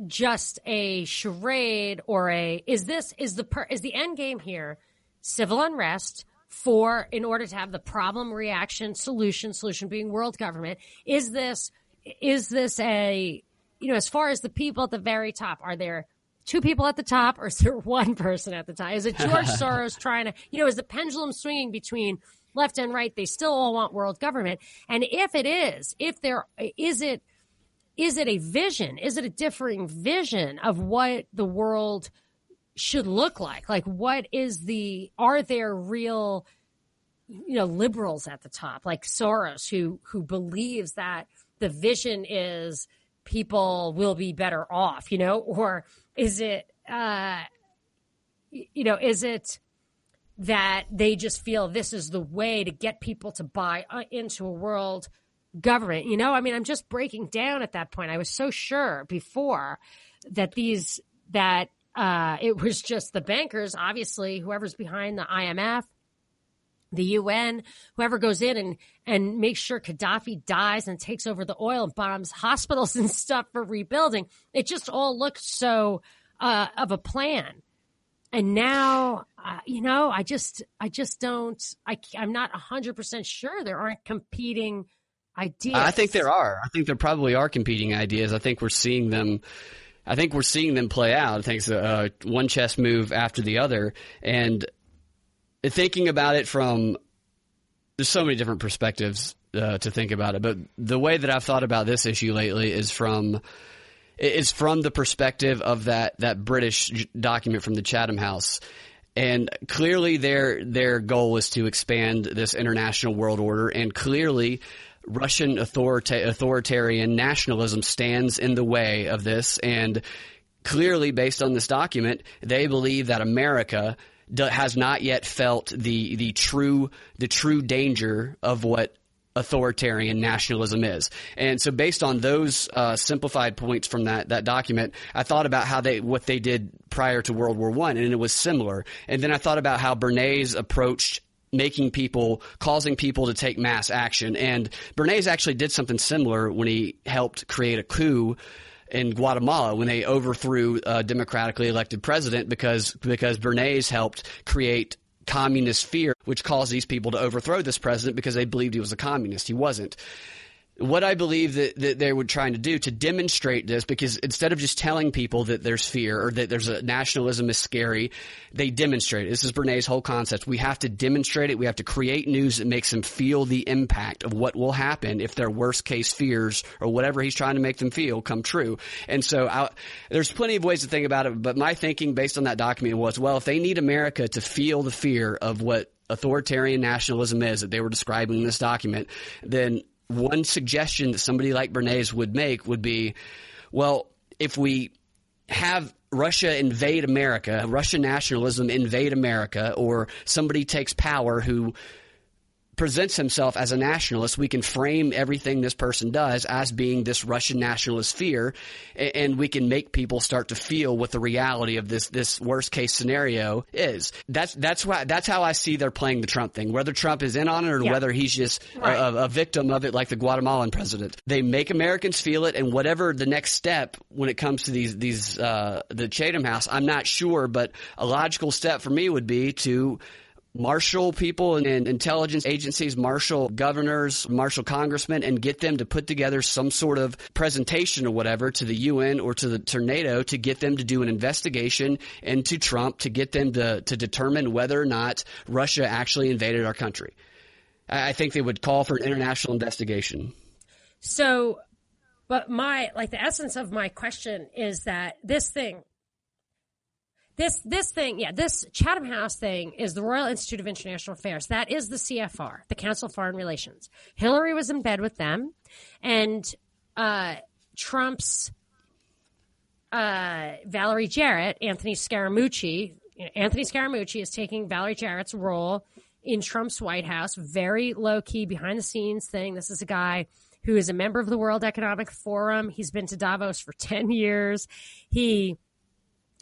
B: just a charade or a is this is the per, is the end game here civil unrest for in order to have the problem reaction solution solution being world government? Is this is this a you know as far as the people at the very top are there two people at the top or is there one person at the top? Is it george soros trying to you know is the pendulum swinging between left and right? They still all want world government. And if it is if there is it is it a vision? Is it a differing vision of what the world should look like? Like, what is the, are there real, you know, liberals at the top, like Soros, who, who believes that the vision is people will be better off, you know, or is it, uh, you know, is it that they just feel this is the way to get people to buy uh, into a world government. You know, I mean, I'm just breaking down at that point. I was so sure before that these, that uh, it was just the bankers, obviously, whoever's behind the IMF, the UN, whoever goes in and, and makes sure Gaddafi dies and takes over the oil and bombs hospitals and stuff for rebuilding. It just all looked so uh, of a plan. And now, uh, you know, I just, I just don't, I, I'm not 100% sure there aren't competing – ideas.
A: I think there are. I think there probably are competing ideas. I think we're seeing them. I think we're seeing them play out. I think it's a, one chess move after the other, and thinking about it from there's so many different perspectives uh, to think about it. But the way that I've thought about this issue lately is from is from the perspective of that that British document from the Chatham House. And clearly, their their goal is to expand this international world order, and clearly, Russian authorita- authoritarian nationalism stands in the way of this. And clearly, based on this document, they believe that America do- has not yet felt the the true the true danger of what authoritarian nationalism is. And so based on those uh, simplified points from that, that document, I thought about how they, what they did prior to World War One, and it was similar. And then I thought about how Bernays approached making people, causing people to take mass action. And Bernays actually did something similar when he helped create a coup in Guatemala when they overthrew a democratically elected president because because Bernays helped create communist fear, which caused these people to overthrow this president because they believed he was a communist. He wasn't what I believe that, that they were trying to do to demonstrate this, because instead of just telling people that there's fear or that there's a nationalism is scary, they demonstrate it. This is Bernays' whole concept. We have to demonstrate it. We have to create news that makes them feel the impact of what will happen if their worst case fears or whatever he's trying to make them feel come true. And so I, there's plenty of ways to think about it, but my thinking based on that document was, well, if they need America to feel the fear of what authoritarian nationalism is that they were describing in this document, then one suggestion that somebody like Bernays would make would be, well, if we have Russia invade America, Russian nationalism invade America, or somebody takes power who presents himself as a nationalist, we can frame everything this person does as being this Russian nationalist fear, and we can make people start to feel what the reality of this this worst case scenario is. That's that's why that's how I see they're playing the Trump thing. Whether Trump is in on it or yeah. whether he's just right. a, a, victim of it, like the Guatemalan president, they make Americans feel it, and whatever the next step when it comes to these these uh, the Chatham House, I'm not sure, but a logical step for me would be to marshal people and intelligence agencies, marshal governors, marshal congressmen, and get them to put together some sort of presentation or whatever to the UN or to the to NATO to get them to do an investigation into Trump to get them to to determine whether or not Russia actually invaded our country. I think they would call for an international investigation.
B: So, but my like the essence of my question is that this thing this this thing, yeah, this Chatham House thing is the Royal Institute of International Affairs. That is the CFR, the Council of Foreign Relations. Hillary was in bed with them, and uh, Trump's uh, Valerie Jarrett, Anthony Scaramucci. Anthony Scaramucci is taking Valerie Jarrett's role in Trump's White House, very low key, behind the scenes thing. This is a guy who is a member of the World Economic Forum. He's been to Davos for 10 years. He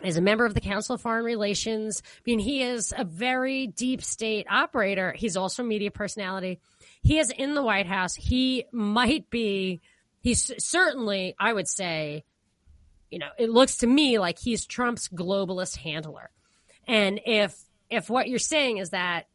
B: is a member of the Council of Foreign Relations. I mean, he is a very deep state operator. He's also a media personality. He is in the White House. He might be, he's certainly, I would say, you know, it looks to me like he's Trump's globalist handler. And if, if what you're saying is that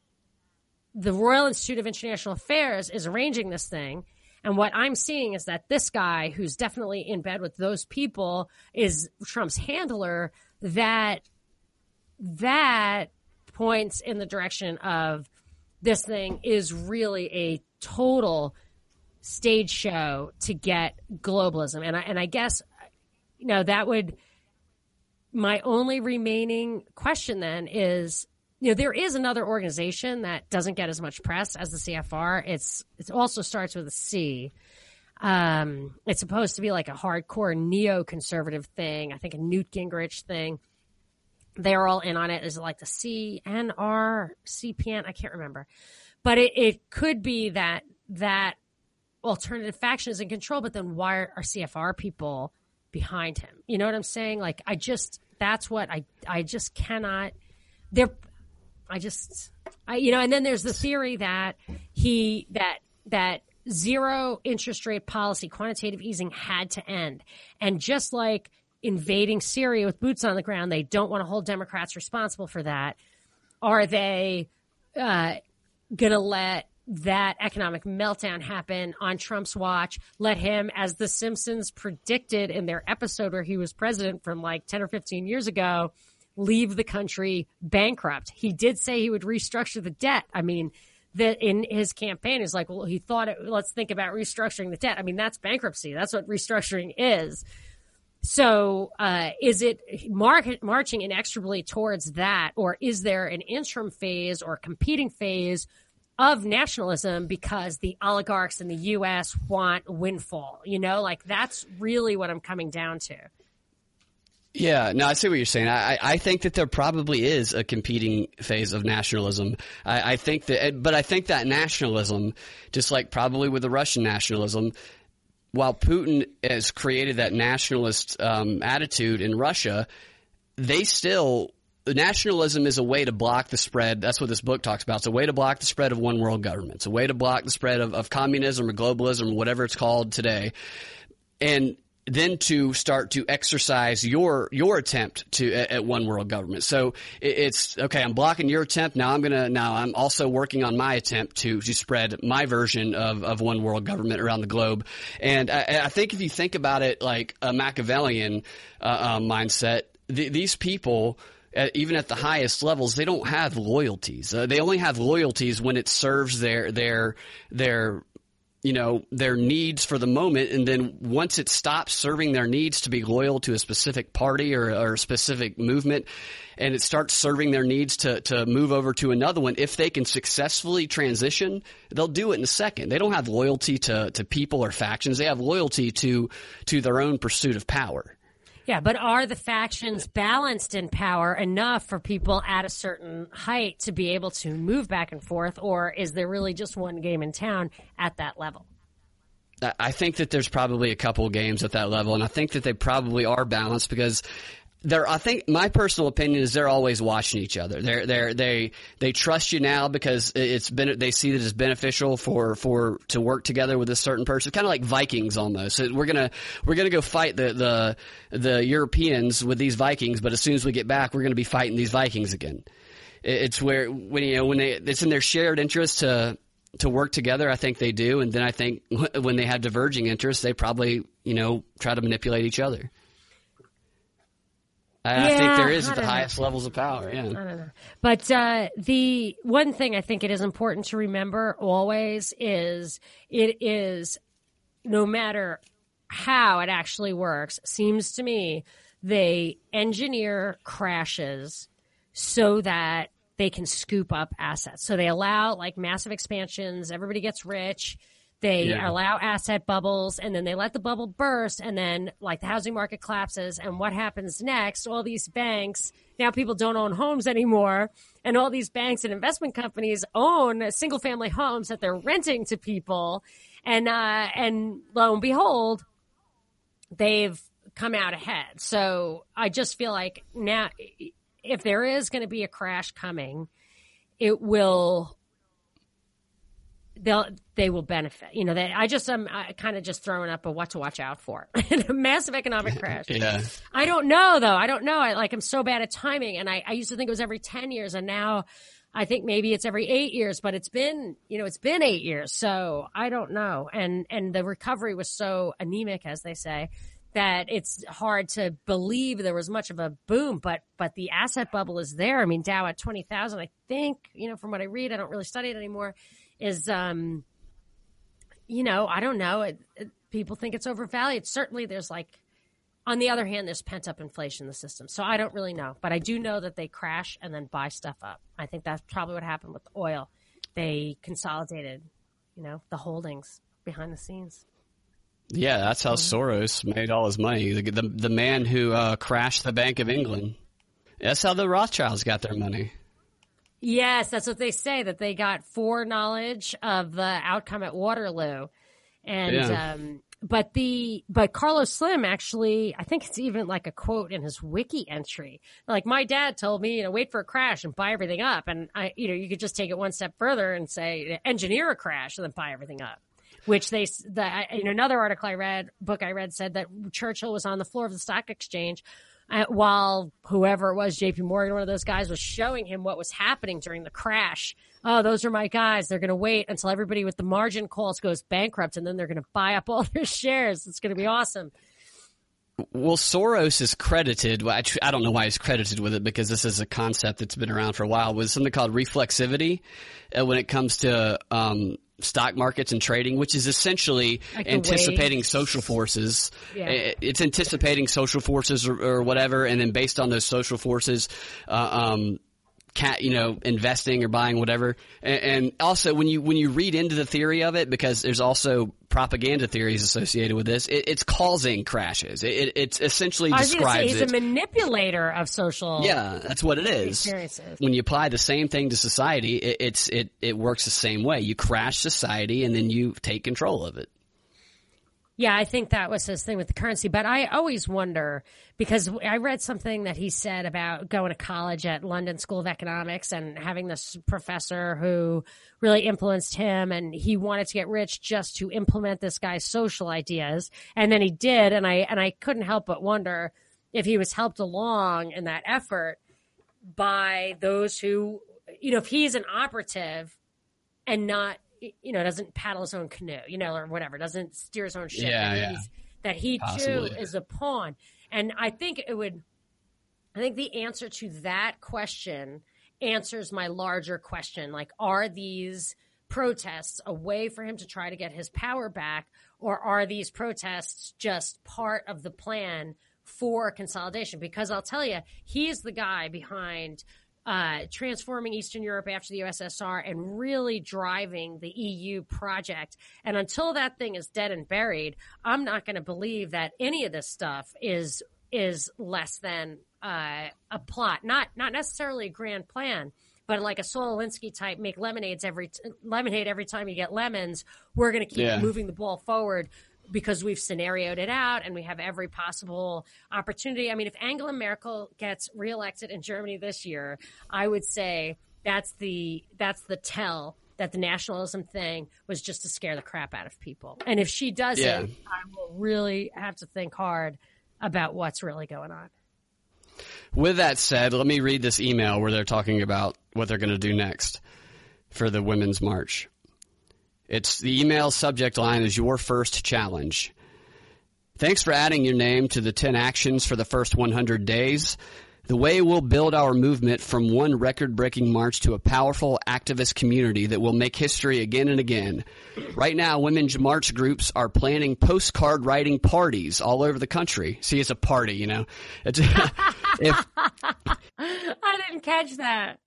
B: the Royal Institute of International Affairs is arranging this thing, and what I'm seeing is that this guy, who's definitely in bed with those people, is Trump's handler that that points in the direction of this thing is really a total stage show to get globalism. And I and I guess you know that would my only remaining question then is you know there is another organization that doesn't get as much press as the CFR it's it also starts with a C um, it's supposed to be like a hardcore neoconservative thing. I think a Newt Gingrich thing. They're all in on it. Is it like the CNR, CPN? I can't remember. But it, it could be that that alternative faction is in control, but then why are CFR people behind him? You know what I'm saying? Like, I just, that's what I, I just cannot, they're, I just, I, you know, and then there's the theory that he, that, that zero interest rate policy, quantitative easing had to end. And just like invading Syria with boots on the ground, they don't want to hold Democrats responsible for that. Are they uh, going to let that economic meltdown happen on Trump's watch? Let him, as The Simpsons predicted in their episode where he was president from like 10 or 15 years ago, leave the country bankrupt. He did say he would restructure the debt. I mean, that in his campaign is like, well, he thought it, let's think about restructuring the debt. I mean, that's bankruptcy. That's what restructuring is. So, uh, is it marching inexorably towards that, or is there an interim phase or competing phase of nationalism because the oligarchs in the U.S. want windfall? You know, like that's really what I'm coming down to.
A: Yeah, no, I see what you're saying. I, I think that there probably is a competing phase of nationalism. I, I think that, but I think that nationalism, just like probably with the Russian nationalism, while Putin has created that nationalist um, attitude in Russia, they still nationalism is a way to block the spread. That's what this book talks about. It's a way to block the spread of one world government. It's a way to block the spread of, of communism or globalism or whatever it's called today. And then to start to exercise your your attempt to at, at one world government. So it, it's okay. I'm blocking your attempt. Now I'm gonna now I'm also working on my attempt to to spread my version of, of one world government around the globe. And I, I think if you think about it like a Machiavellian uh, uh, mindset, th- these people. Uh, even at the highest levels, they don't have loyalties. Uh, they only have loyalties when it serves their their their you know, their needs for the moment. And then once it stops serving their needs to be loyal to a specific party or, or a specific movement, and it starts serving their needs to, to move over to another one, if they can successfully transition, they'll do it in a second. They don't have loyalty to, to people or factions. They have loyalty to, to their own pursuit of power.
B: Yeah, but are the factions balanced in power enough for people at a certain height to be able to move back and forth, or is there really just one game in town at that level?
A: I think that there's probably a couple games at that level, and I think that they probably are balanced because they're I think my personal opinion is they're always watching each other. They're they they they trust you now because it's been they see that it's beneficial for for to work together with a certain person. Kind of like Vikings almost. We're gonna we're gonna go fight the the the Europeans with these Vikings, but as soon as we get back, we're gonna be fighting these Vikings again. It's where when you know when they it's in their shared interest to to work together. I think they do, and then I think when they have diverging interests, they probably you know try to manipulate each other. I,
B: Yeah,
A: think there is at the
B: know.
A: highest levels of power. Yeah.
B: I don't know. But uh, the one thing I think it is important to remember always is it is no matter how it actually works, seems to me they engineer crashes so that they can scoop up assets. So they allow like massive expansions, everybody gets rich. They
A: Yeah.
B: allow asset bubbles and then they let the bubble burst and then like the housing market collapses and what happens next? All these banks, now people don't own homes anymore and all these banks and investment companies own single family homes that they're renting to people and uh and lo and behold they've come out ahead. So I just feel like now, if there is going to be a crash coming, it will. They'll they will benefit. You know, they, I just am kind of just throwing up a what to watch out for a massive economic crash.
A: Yeah.
B: I don't know though. I don't know. I like I'm so bad at timing, and I, I used to think it was every ten years, and now I think maybe it's every eight years. But it's been you know it's been eight years, so I don't know. And and the recovery was so anemic, as they say, that it's hard to believe there was much of a boom. But but the asset bubble is there. I mean, Dow at twenty thousand, I think you know from what I read, I don't really study it anymore. Is um, you know, I don't know. It, it, people think it's overvalued. Certainly, there's like on the other hand, there's pent up inflation in the system. So I don't really know, but I do know that they crash and then buy stuff up. I think that's probably what happened with oil. They consolidated, you know, the holdings behind the scenes.
A: Yeah, that's how Soros made all his money. The the, the man who uh, crashed the Bank of England. That's how the Rothschilds got their money.
B: Yes, that's what they say that they got foreknowledge of the outcome at Waterloo, and
A: Yeah.
B: um, but the but Carlos Slim actually, I think it's even like a quote in his wiki entry. Like my dad told me, you know, wait for a crash and buy everything up, and I, you know, you could just take it one step further and say engineer a crash and then buy everything up. Which they, the, in another article I read, book I read said that Churchill was on the floor of the stock exchange while whoever it was, JP Morgan, one of those guys, was showing him what was happening during the crash. Oh, those are my guys. They're going to wait until everybody with the margin calls goes bankrupt, and then they're going to buy up all their shares. It's going to be awesome.
A: Well, Soros is credited. Well, I, I don't know why he's credited with it because this is a concept that's been around for a while. With something called reflexivity, uh, when it comes to um, stock markets and trading, which is essentially
B: Like
A: anticipating
B: waves.
A: social forces.
B: Yeah.
A: It's anticipating social forces or, or whatever, and then based on those social forces, uh, um, cat, you know, investing or buying whatever. And, and also when you, when you read into the theory of it, because there's also propaganda theories associated with this, it, it's causing crashes. It, it, it's essentially
B: I was going say he's
A: it.
B: a manipulator of social.
A: yeah, that's what it is.
B: Experiences.
A: When you apply the same thing to society, it, it's, it, it works the same way. You crash society and then you take control of it.
B: Yeah, I think that was his thing with the currency. But I always wonder because I read something that he said about going to college at London School of Economics and having this professor who really influenced him and he wanted to get rich just to implement this guy's social ideas. And then he did. And I, and I couldn't help but wonder if he was helped along in that effort by those who, you know, if he's an operative and not you know doesn't paddle his own canoe you know or whatever doesn't steer his own ship
A: Yeah,
B: that,
A: yeah.
B: that he
A: Possibly.
B: too is a pawn and i think it would i think the answer to that question answers my larger question like are these protests a way for him to try to get his power back or are these protests just part of the plan for consolidation because i'll tell you he's the guy behind uh, transforming Eastern Europe after the USSR and really driving the EU project. And until that thing is dead and buried, I'm not going to believe that any of this stuff is is less than uh, a plot, not not necessarily a grand plan, but like a Saul Alinsky type, make lemonades every t- lemonade every time you get lemons. We're going to keep
A: Yeah.
B: moving the ball forward because we've scenarioed it out and we have every possible opportunity. I mean, if Angela Merkel gets reelected in Germany this year, I would say that's the that's the tell that the nationalism thing was just to scare the crap out of people. And if she doesn't,
A: Yeah.
B: I will really have to think hard about what's really going on.
A: With that said, let me read this email where they're talking about what they're going to do next for the Women's March. It's the email subject line is your first challenge. Thanks for adding your name to the 10 actions for the first 100 days. The way we'll build our movement from one record breaking march to a powerful activist community that will make history again and again. Right now, women's march groups are planning postcard writing parties all over the country. See, it's a party, you know. It's, if,
B: I didn't catch that.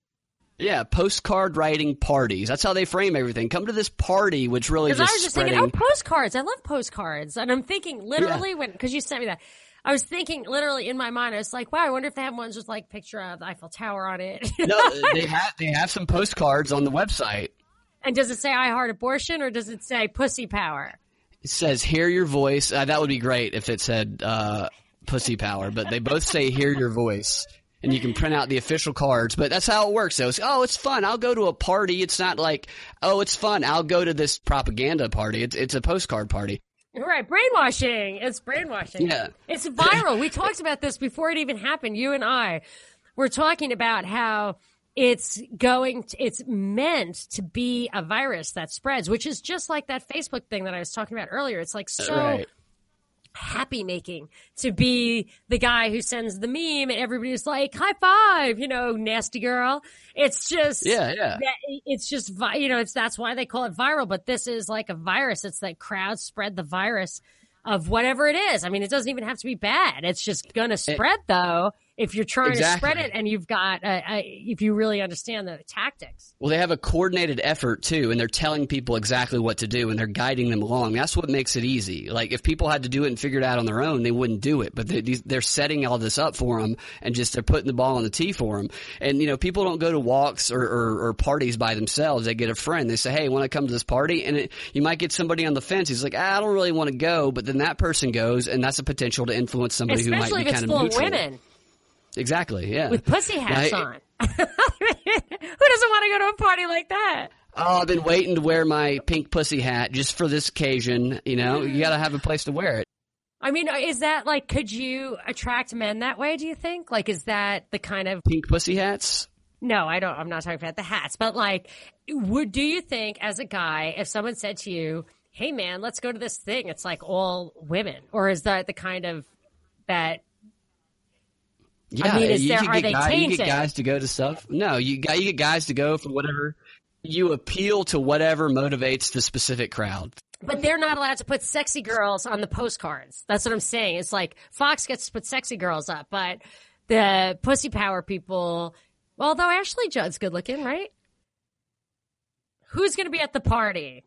A: Yeah, postcard writing parties. That's how they frame everything. Come to this party, which really just
B: I was just
A: spreading.
B: thinking, oh, postcards. I love postcards. And I'm thinking literally when, because you sent me that, I was thinking literally in my mind, I was like, wow, I wonder if they have ones with like picture of the Eiffel Tower on it.
A: no, they have they have some postcards on the website.
B: and does it say I heart abortion or does it say pussy power?
A: It says "Hear your voice." Uh, that would be great if it said uh, "Pussy Power," but they both say "Hear your voice." And you can print out the official cards, but that's how it works. So it's, oh, it's fun. I'll go to a party. It's not like, oh, it's fun. I'll go to this propaganda party. It's, it's a postcard party.
B: Right, brainwashing. It's brainwashing.
A: Yeah.
B: It's viral. we talked about this before it even happened. You and I were talking about how it's going to, it's meant to be a virus that spreads, which is just like that Facebook thing that I was talking about earlier. It's like so
A: Right.
B: Happy making to be the guy who sends the meme and everybody's like high five, you know, nasty girl. It's just
A: Yeah, yeah.
B: it's just you know it's that's why they call it viral but this is like a virus it's that crowd spread the virus of whatever it is i mean it doesn't even have to be bad it's just gonna spread though if you're trying to spread it and you've got uh, uh, if you really understand the tactics
A: Well, they have a coordinated effort too, and they're telling people exactly what to do, and they're guiding them along. That's what makes it easy. Like if people had to do it and figure it out on their own, they wouldn't do it. But they, they're setting all this up for them, and just they're putting the ball on the tee for them. And you know, people don't go to walks or, or, or parties by themselves. They get a friend. They say, "Hey, want to come to this party?" And it, you might get somebody on the fence. He's like, ah, "I don't really want to go," but then that person goes, and that's a potential to influence somebody who might be kind of neutral.
B: women
A: Exactly. Yeah.
B: with pussy hats
A: Now,
B: on who doesn't want to go to a party like that
A: Oh, I've been waiting to wear my pink pussy hat just for this occasion. You know, you mm-hmm. got to have a place to wear it.
B: i mean uh, is that like could you attract men that way do you think like is that the kind of
A: Pink pussy hats.
B: No, I don't. I'm not talking about the hats, but like, would do you think as a guy, if someone said to you, "Hey, man, let's go to this thing," it's like all women, or is that the kind of that?
A: Yeah,
B: mean, is
A: you,
B: there- are
A: get
B: they
A: guy- you get guys to go to stuff. No, you got you get guys to go for whatever. You appeal to whatever motivates the specific crowd.
B: But they're not allowed to put sexy girls on the postcards. That's what I'm saying. It's like Fox gets to put sexy girls up, but the pussy power people. Although Ashley Judd's good looking, right? Who's going to be at the party?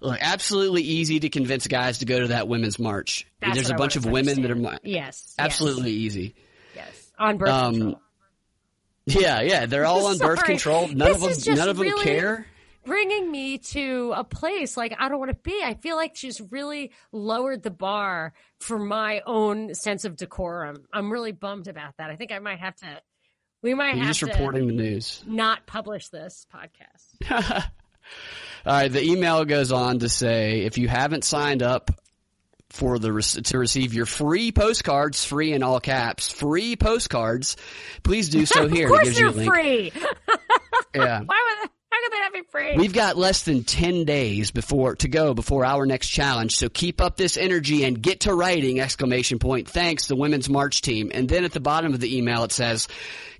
A: Look, absolutely easy to convince guys to go to that women's march.
B: That's
A: There's a
B: I
A: bunch of women that are
B: Yes,
A: absolutely easy.
B: yes, yes. On birth
A: Um,
B: control.
A: Yeah, yeah, they're all on birth control. None
B: This
A: of them, none of them
B: really-
A: care.
B: bringing me to a place like I don't want to be. I feel like she's really lowered the bar for my own sense of decorum. I'm really bummed about that. I think I might have to. We might
A: You're
B: have
A: just
B: to
A: reporting the news.
B: not publish this podcast.
A: All right, the email goes on to say if you haven't signed up for the to receive your free postcards, free in all caps, free postcards, please do so here.
B: of course, they're free.
A: Yeah.
B: Why would? How could they not be free?
A: We've got less than 10 days before to go before our next challenge. So keep up this energy and get to writing exclamation point. Thanks the women's march team. And then at the bottom of the email it says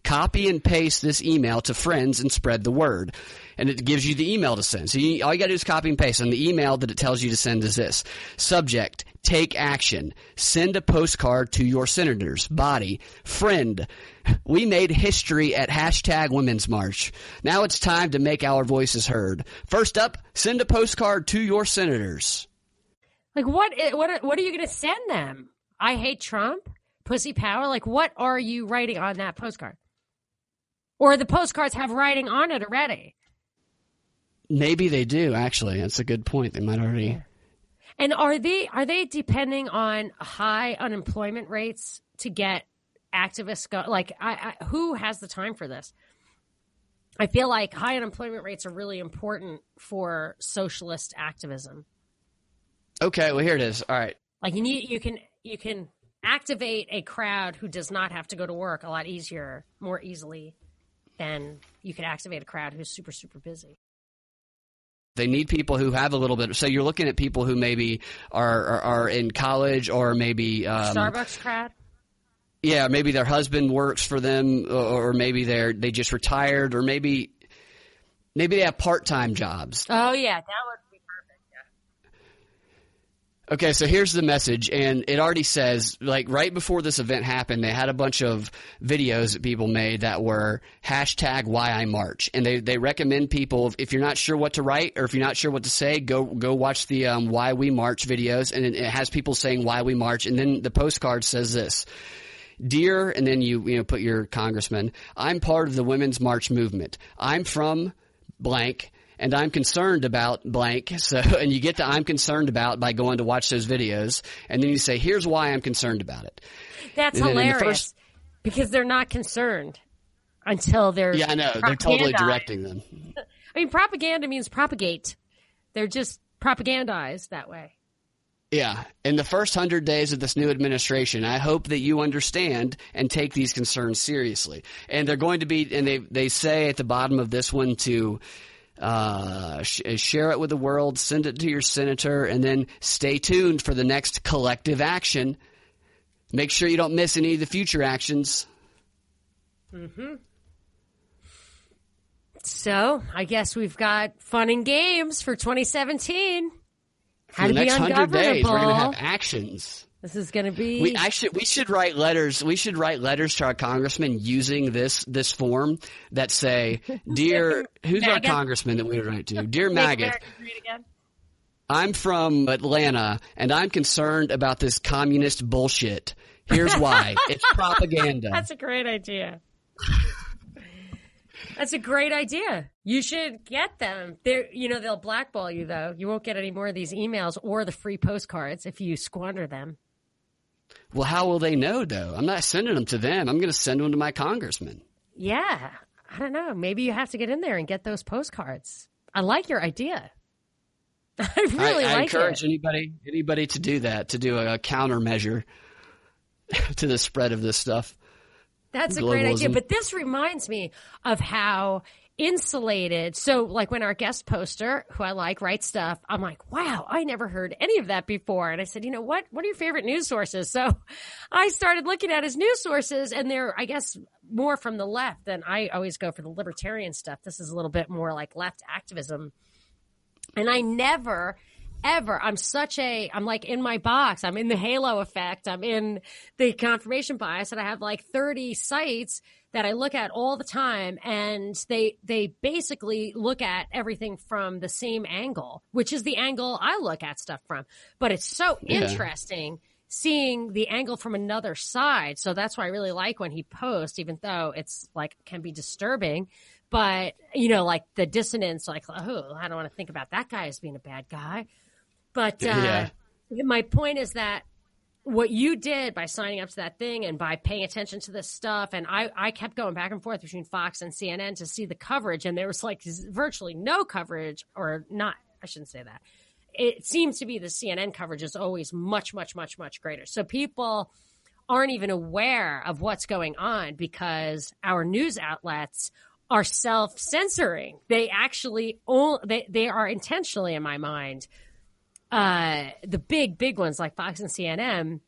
A: copy and paste this email to friends and spread the word. And it gives you the email to send. So you, all you gotta do is copy and paste. And the email that it tells you to send is this. Subject, take action. Send a postcard to your senators. Body, friend. We made history at hashtag Women's March. Now it's time to make our voices heard. First up, send a postcard to your senators.
B: Like what? What? What are you going to send them? I hate Trump. pussy power? Like, what are you writing on that postcard? Or the postcards have writing on it already.
A: Maybe they do. Actually, that's a good point. They might already.
B: And are they are they depending on high unemployment rates to get activists go? Like, I, I, who has the time for this? I feel like high unemployment rates are really important for socialist activism.
A: Okay, well here it is. All right.
B: Like you need you can you can activate a crowd who does not have to go to work a lot easier, more easily than you could activate a crowd who's super super busy.
A: They need people who have a little bit. So you're looking at people who maybe are are, are in college or maybe um,
B: Starbucks crowd.
A: Yeah, maybe their husband works for them, or, or maybe they're they just retired, or maybe maybe they have part time jobs.
B: Oh yeah, that would
A: Okay, so here's the message, and it already says, like, right before this event happened, they had a bunch of videos that people made that were hashtag why I march. And they, they recommend people, if you're not sure what to write or if you're not sure what to say, go, go watch the, um, why we march videos, and it, it has people saying why we march, and then the postcard says this. Dear, and then you, you know, put your congressman, I'm part of the Women's March movement. I'm from blank and I'm concerned about blank. So, and you get to I'm concerned about by going to watch those videos, and then you say, here's why I'm concerned about it.
B: That's hilarious the first, because they're not concerned until they're
A: yeah, I know they're totally directing them.
B: I mean, propaganda means propagate. They're just propagandized that way.
A: Yeah. In the first hundred days of this new administration, I hope that you understand and take these concerns seriously. And they're going to be, and they, they say at the bottom of this one to, uh, sh- share it with the world, send it to your senator, and then stay tuned for the next collective action. Make sure you don't miss any of the future actions.
B: Mm-hmm. So, I guess we've got fun and games for 2017.
A: How for the next hundred days, we're going to have actions.
B: This is going to be.
A: We I should we should write letters. We should write letters to our congressman using this this form that say, "Dear, who's our congressman that we write to? Dear Maggot." I'm from Atlanta and I'm concerned about this communist bullshit. Here's why. it's propaganda.
B: That's a great idea. That's a great idea. You should get them. They you know, they'll blackball you though. You won't get any more of these emails or the free postcards if you squander them.
A: Well, how will they know though? I'm not sending them to them. I'm going to send them to my congressman.
B: Yeah. I don't know. Maybe you have to get in there and get those postcards. I like your idea. I really
A: I,
B: I
A: encourage
B: it.
A: anybody anybody to do that, to do a, a countermeasure to the spread of this stuff.
B: That's a great idea. But this reminds me of how insulated. So, like when our guest poster, who I like, writes stuff, I'm like, wow, I never heard any of that before. And I said, you know what? What are your favorite news sources? So I started looking at his news sources, and they're, I guess, more from the left than I always go for the libertarian stuff. This is a little bit more like left activism. And I never ever. I'm such a, I'm like in my box. I'm in the halo effect. I'm in the confirmation bias and I have like 30 sites that I look at all the time and they, they basically look at everything from the same angle, which is the angle I look at stuff from. But it's so yeah. interesting seeing the angle from another side. So that's why I really like when he posts, even though it's like can be disturbing. But, you know, like the dissonance, like, oh, I don't want to think about that guy as being a bad guy. But uh, yeah. my point is that what you did by signing up to that thing and by paying attention to this stuff, and I, I kept going back and forth between Fox and CNN to see the coverage, and there was like virtually no coverage, or not, I shouldn't say that. It seems to be the CNN coverage is always much, much, much, much greater. So people aren't even aware of what's going on because our news outlets are self censoring. They actually, they, they are intentionally, in my mind, uh, the big, big ones like Fox and CNN,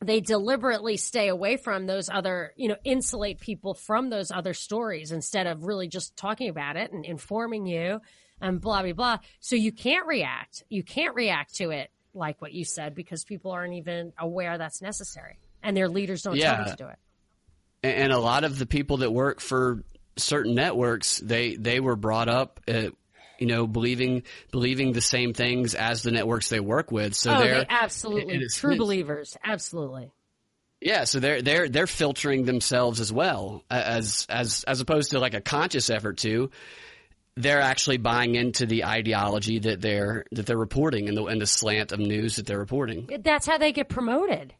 B: they deliberately stay away from those other, you know, insulate people from those other stories instead of really just talking about it and informing you and blah, blah, blah. So you can't react. You can't react to it like what you said because people aren't even aware that's necessary and their leaders don't yeah. tell them to do it.
A: And a lot of the people that work for certain networks, they, they were brought up at, you know, believing believing the same things as the networks they work with. So
B: oh,
A: they're
B: they absolutely true believers. Absolutely.
A: Yeah, so they're they're they're filtering themselves as well as as as opposed to like a conscious effort to. They're actually buying into the ideology that they're that they're reporting and the and the slant of news that they're reporting.
B: That's how they get promoted.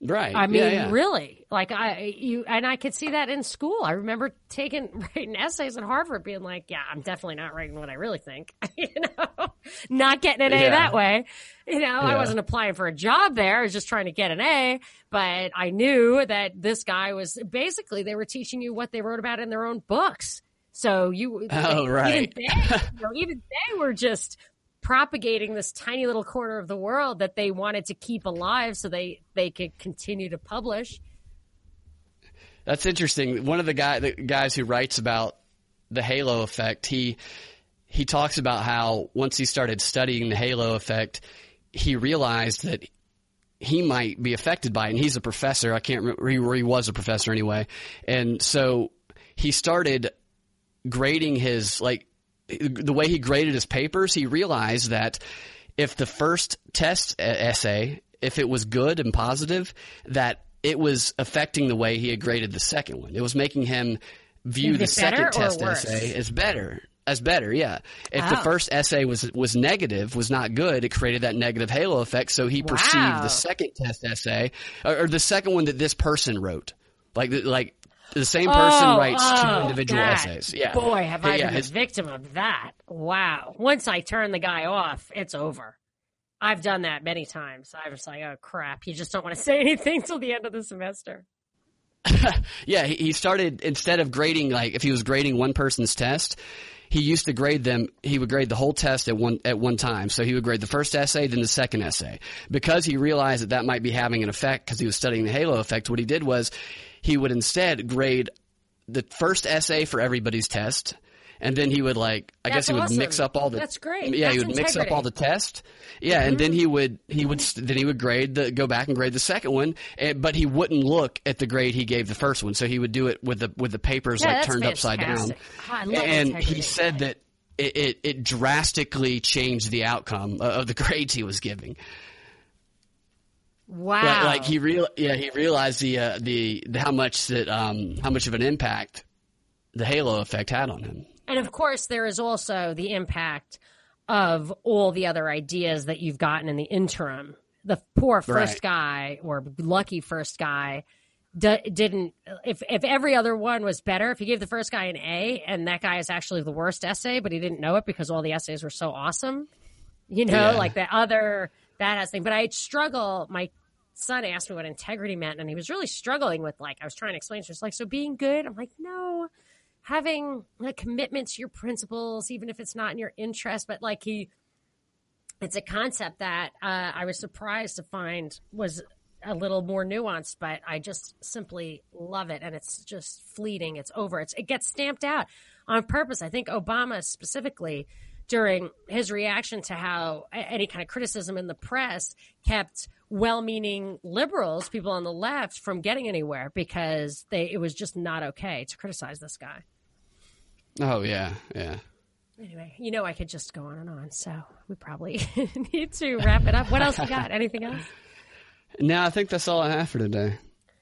A: Right.
B: I mean,
A: yeah, yeah.
B: really, like I you and I could see that in school. I remember taking writing essays at Harvard, being like, "Yeah, I'm definitely not writing what I really think." you know, not getting an A
A: Yeah.
B: that way. You know, I wasn't applying for a job there. I was just trying to get an A. But I knew that this guy was basically they were teaching you what they wrote about in their own books. So you,
A: Oh,
B: even
A: right.
B: they, you know, even they were just propagating this tiny little corner of the world that they wanted to keep alive so they they could continue to publish
A: That's interesting. One of the guy the guys who writes about the halo effect, he he talks about how once he started studying the halo effect, he realized that he might be affected by it. And he's a professor. I can't remember he, he was a professor anyway. And so he started grading his like the way he graded his papers. He realized that if the first test essay, if it was good and positive, that it was affecting the way he had graded the second one. It was making him view the second test
B: worse?
A: essay as better. As better, yeah. If the first essay was was negative, was not good, it created that negative halo effect. So he perceived
B: Wow.
A: the second test essay, or, or the second one that this person wrote, like like the same person
B: Oh,
A: writes two
B: oh,
A: individual
B: that.
A: essays. Yeah,
B: boy have i
A: yeah,
B: been
A: his-
B: a victim of that wow once i turn the guy off it's over i've done that many times i was like oh crap you just don't want to say anything till the end of the semester
A: Yeah, he, he started instead of grading like if he was grading one person's test, he used to grade them. He would grade the whole test at one at one time. So he would grade the first essay, then the second essay, because he realized that that might be having an effect because he was studying the halo effect. What he did was he would instead grade the first essay for everybody's test. And then he would like, I
B: That's
A: guess he would
B: awesome.
A: mix up all the.
B: That's great.
A: Yeah, he
B: That's
A: would mix up.
B: Mm-hmm.
A: all the test. Yeah, and then he would he would then he would grade the go back and grade the second one, and, but he wouldn't look at the grade he gave the first one. So he would do it with the with the papers
B: Yeah,
A: like turned upside down.
B: fantastic.
A: And he said that it, it it drastically changed the outcome of the grades he was giving.
B: Wow
A: Like, like he real yeah he realized the uh, the, the how much that um how much of an impact the halo effect had on him.
B: And of course, there is also the impact of all the other ideas that you've gotten in the interim. The poor first
A: Right.
B: guy or lucky first guy d- didn't. If if every other one was better, if you gave the first guy an A and that guy is actually the worst essay, but he didn't know it because all the essays were so awesome, you know,
A: Yeah.
B: like the other badass thing. But I struggle. My son asked me what integrity meant, and he was really struggling with like I was trying to explain. him, like so being good. I'm like no having a commitment to your principles, even if it's not in your interest, but like he, it's a concept that uh, I was surprised to find was a little more nuanced, but I just simply love it. And it's just fleeting. It's over. It's, it gets stamped out on purpose. I think Obama specifically during his reaction to how any kind of criticism in the press kept well-meaning liberals, people on the left, from getting anywhere because they it was just not okay to criticize this guy.
A: Oh yeah, yeah.
B: Anyway, you know I could just go on and on, so we probably need to wrap it up. What else you got? Anything else?
A: No, I think that's all I have for today.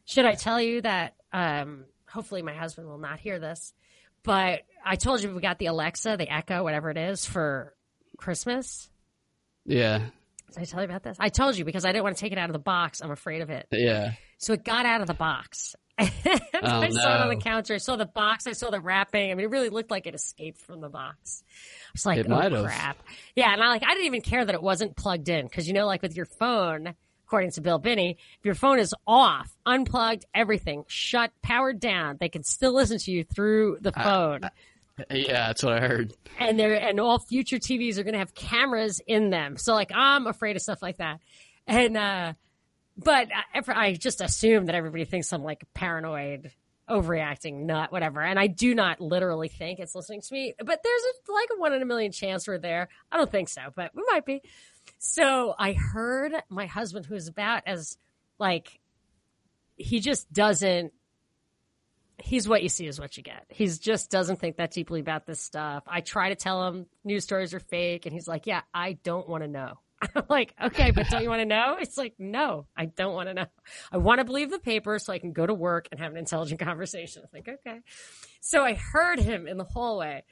B: Should I tell you that? Um, hopefully, my husband will not hear this, but I told you we got the Alexa, the Echo, whatever it is, for Christmas.
A: Yeah,
B: Did I tell you about this? I told you because I didn't want to take it out of the box. I'm afraid of it.
A: yeah.
B: So it got out of the box.
A: Oh,
B: I saw it on the counter. I saw the box. I saw the wrapping. I mean, it really looked like it escaped from the box. I was like,
A: It
B: oh crap. Yeah, and I like I didn't even care that it wasn't plugged in because you know, like with your phone, according to Bill Binney, if your phone is off, unplugged, everything shut, powered down, they can still listen to you through the phone.
A: Yeah, that's what I heard.
B: and they're and all future TVs are going to have cameras in them. So like I'm afraid of stuff like that. And uh but I, I just assume that everybody thinks I'm like paranoid, overreacting, nut, whatever. And I do not literally think it's listening to me. But there's a, like a one in a million chance we're there. I don't think so, but we might be. So I heard my husband, who's about as like he just doesn't he's what you see is what you get. He just doesn't think that deeply about this stuff. I try to tell him news stories are fake, and he's like, "Yeah, I don't want to know. I'm like, okay, but don't you want to know? It's like, no, I don't want to know. I want to believe the paper so I can go to work and have an intelligent conversation. I'm like, okay. So I heard him in the hallway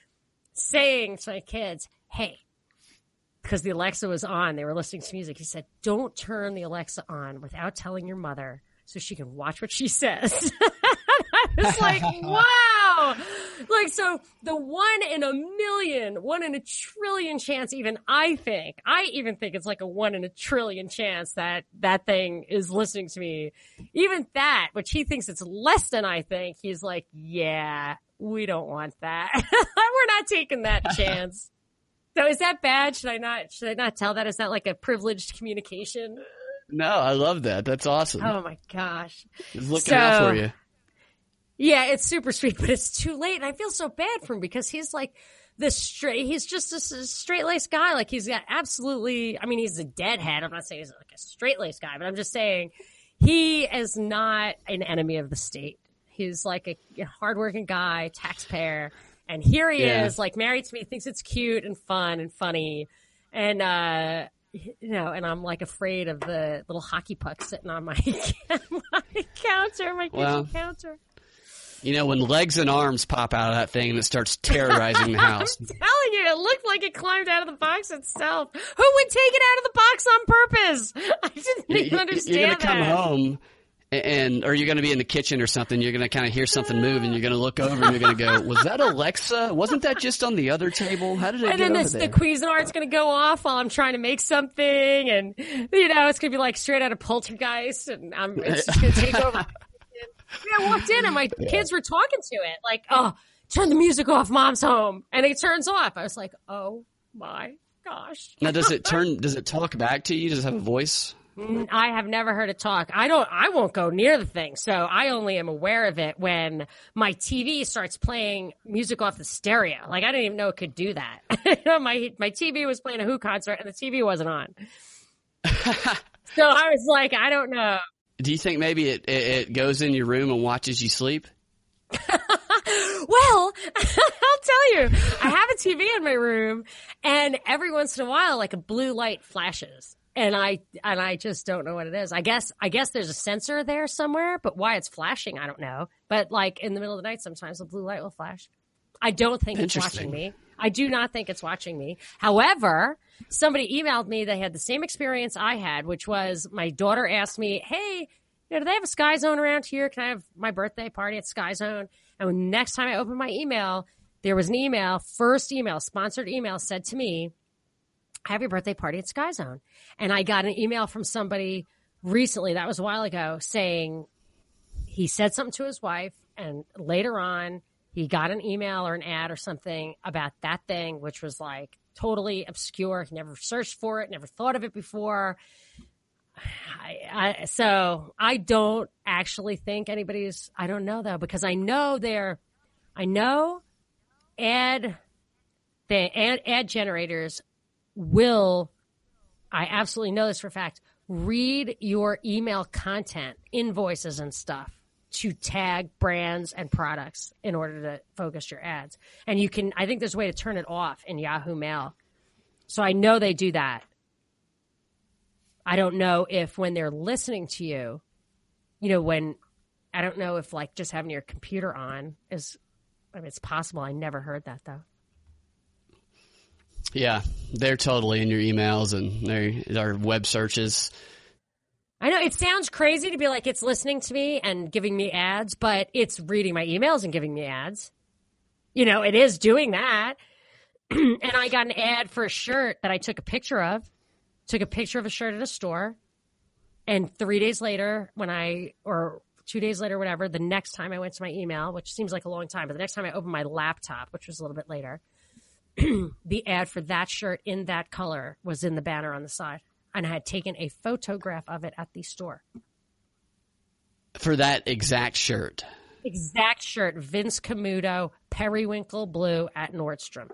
B: saying to my kids, hey, because the Alexa was on, they were listening to music. He said, don't turn the Alexa on without telling your mother so she can watch what she says. I was like, wow. Like, so the one in a million, one in a trillion chance, even I think, I even think it's like a one in a trillion chance that that thing is listening to me. Even that, which he thinks it's less than I think, he's like, yeah, we don't want that. We're not taking that chance. So is that bad? Should I not, should I not tell that? Is that like a privileged communication?
A: No, I love that. That's awesome.
B: Oh my gosh.
A: He's looking
B: So-
A: out for you.
B: Yeah, it's super sweet, but it's too late. And I feel so bad for him because he's like the straight, he's just a straight laced guy. Like he's got absolutely, I mean, he's a deadhead. I'm not saying he's like a straight laced guy, but I'm just saying he is not an enemy of the state. He's like a, a hardworking guy, taxpayer. And here he
A: Yeah.
B: is, like married to me, thinks it's cute and fun and funny. And, uh, you know, and I'm like afraid of the little hockey puck sitting on my, my counter, my kitchen
A: Well,
B: counter.
A: You know, when legs and arms pop out of that thing and it starts terrorizing the house.
B: I'm telling you, it looked like it climbed out of the box itself. Who would take it out of the box on purpose? I didn't
A: You-
B: even understand
A: You're gonna come home and, or you're gonna be in the kitchen or something. You're gonna kind of hear something move and you're gonna look over and you're gonna go, "Was that Alexa? Wasn't that just on the other table? How did it
B: And then this,
A: there?"
B: the Cuisinart's going to go off while I'm trying to make something, and you know it's going to be like straight out of Poltergeist, and I'm it's just going to take over. Yeah, I walked in and my kids were talking to it, like, "Oh, turn the music off, mom's home," and it turns off. I was like, "Oh my gosh!"
A: now, does it turn? Does it talk back to you? Does it have a voice?
B: Mm, I have never heard it talk. I don't, I won't go near the thing. So I only am aware of it when my TV starts playing music off the stereo. Like I didn't even know it could do that. You know, my, my TV was playing a Who concert and the TV wasn't on. so I was like, I don't know.
A: Do you think maybe it, it, it goes in your room and watches you sleep?
B: Well, I'll tell you, I have a TV in my room and every once in a while, like a blue light flashes. And I, and I just don't know what it is. I guess, I guess there's a sensor there somewhere, but why it's flashing, I don't know. But like in the middle of the night, sometimes the blue light will flash. I don't think it's watching me. I do not think it's watching me. However, somebody emailed me they had the same experience I had, which was my daughter asked me, Hey, you know, do they have a Sky Zone around here? Can I have my birthday party at Sky Zone? And when next time I opened my email, there was an email, first email, sponsored email said to me, have your birthday party at Sky Zone. And I got an email from somebody recently, that was a while ago, saying he said something to his wife and later on he got an email or an ad or something about that thing, which was like totally obscure. He never searched for it, never thought of it before. I, I, so I don't actually think anybody's, I don't know though, because I know they're, I know ad, the ad, ad generators will, I absolutely know this for a fact, read your email content, invoices and stuff to tag brands and products in order to focus your ads. And you can, I think there's a way to turn it off in Yahoo Mail. So I know they do that. I don't know if when they're listening to you, you know, when I don't know if like just having your computer on is, I mean, it's possible. I never heard that though.
A: Yeah, they're totally in your emails and their our web searches.
B: I know it sounds crazy to be like it's listening to me and giving me ads, but it's reading my emails and giving me ads. You know, it is doing that. and I got an ad for a shirt that I took a picture of, took a picture of a shirt at a store. And three days later, when I, or two days later, whatever, the next time I went to my email, which seems like a long time, but the next time I opened my laptop, which was a little bit later, the ad for that shirt in that color was in the banner on the side. And I had taken a photograph of it at the store.
A: For that exact shirt.
B: Exact shirt, Vince Camuto, periwinkle blue at Nordstrom.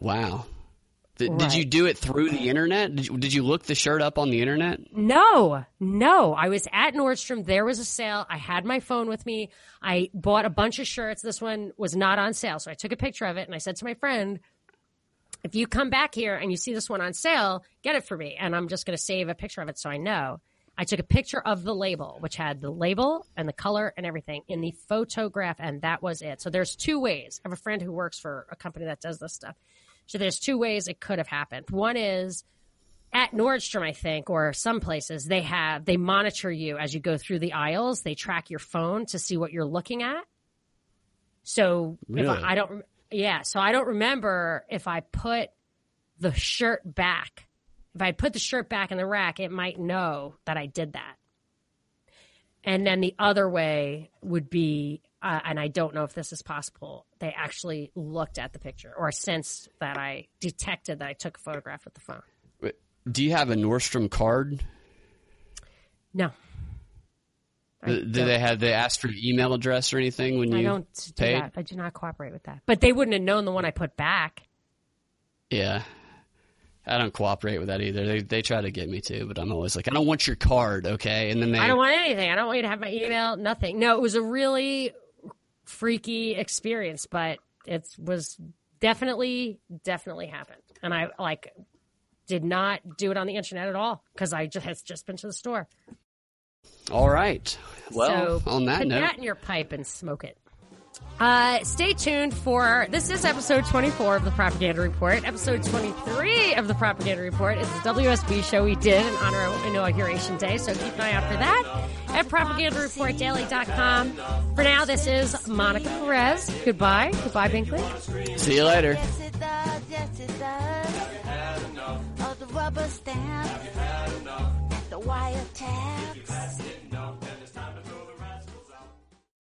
A: Wow. Th- Did you do it through the internet? Did you, did you look the shirt up on the internet?
B: No, no. I was at Nordstrom. There was a sale. I had my phone with me. I bought a bunch of shirts. This one was not on sale. So I took a picture of it and I said to my friend, if you come back here and you see this one on sale, get it for me. And I'm just going to save a picture of it so I know. I took a picture of the label, which had the label and the color and everything in the photograph, and that was it. So there's two ways. I have a friend who works for a company that does this stuff. So there's two ways it could have happened. One is at Nordstrom, I think, or some places, they have they monitor you as you go through the aisles. They track your phone to see what you're looking at. So
A: Really?
B: if I, I don't, yeah. So I don't remember if I put the shirt back. If I put the shirt back in the rack, it might know that I did that. And then the other way would be, uh, and I don't know if this is possible. They actually looked at the picture or since that I detected that I took a photograph with the phone.
A: Do you have a Nordstrom card?
B: No,
A: Did they have they asked for your email address or anything when you
B: I don't do
A: paid?
B: that. I do not cooperate with that. But they wouldn't have known the one I put back.
A: Yeah. I don't cooperate with that either. They they try to get me to, but I'm always like, I don't want your card, okay? And then they
B: I don't want anything. I don't want you to have my email. Nothing. No, it was a really freaky experience, but it was definitely, definitely happened. And I like did not do it on the internet at all because I just has just been to the store.
A: All right. Well,
B: so
A: on that
B: put
A: note,
B: that in your pipe and smoke it. Uh, stay tuned for this is episode 24 of the Propaganda Report. Episode 23 of the Propaganda Report is the WSB show we did in honor of Inauguration Day. So keep an eye out for that at propagandareportdaily.com. For now, this is Monica Perez. Goodbye. Goodbye, Binkley.
A: see you later.
C: Yes,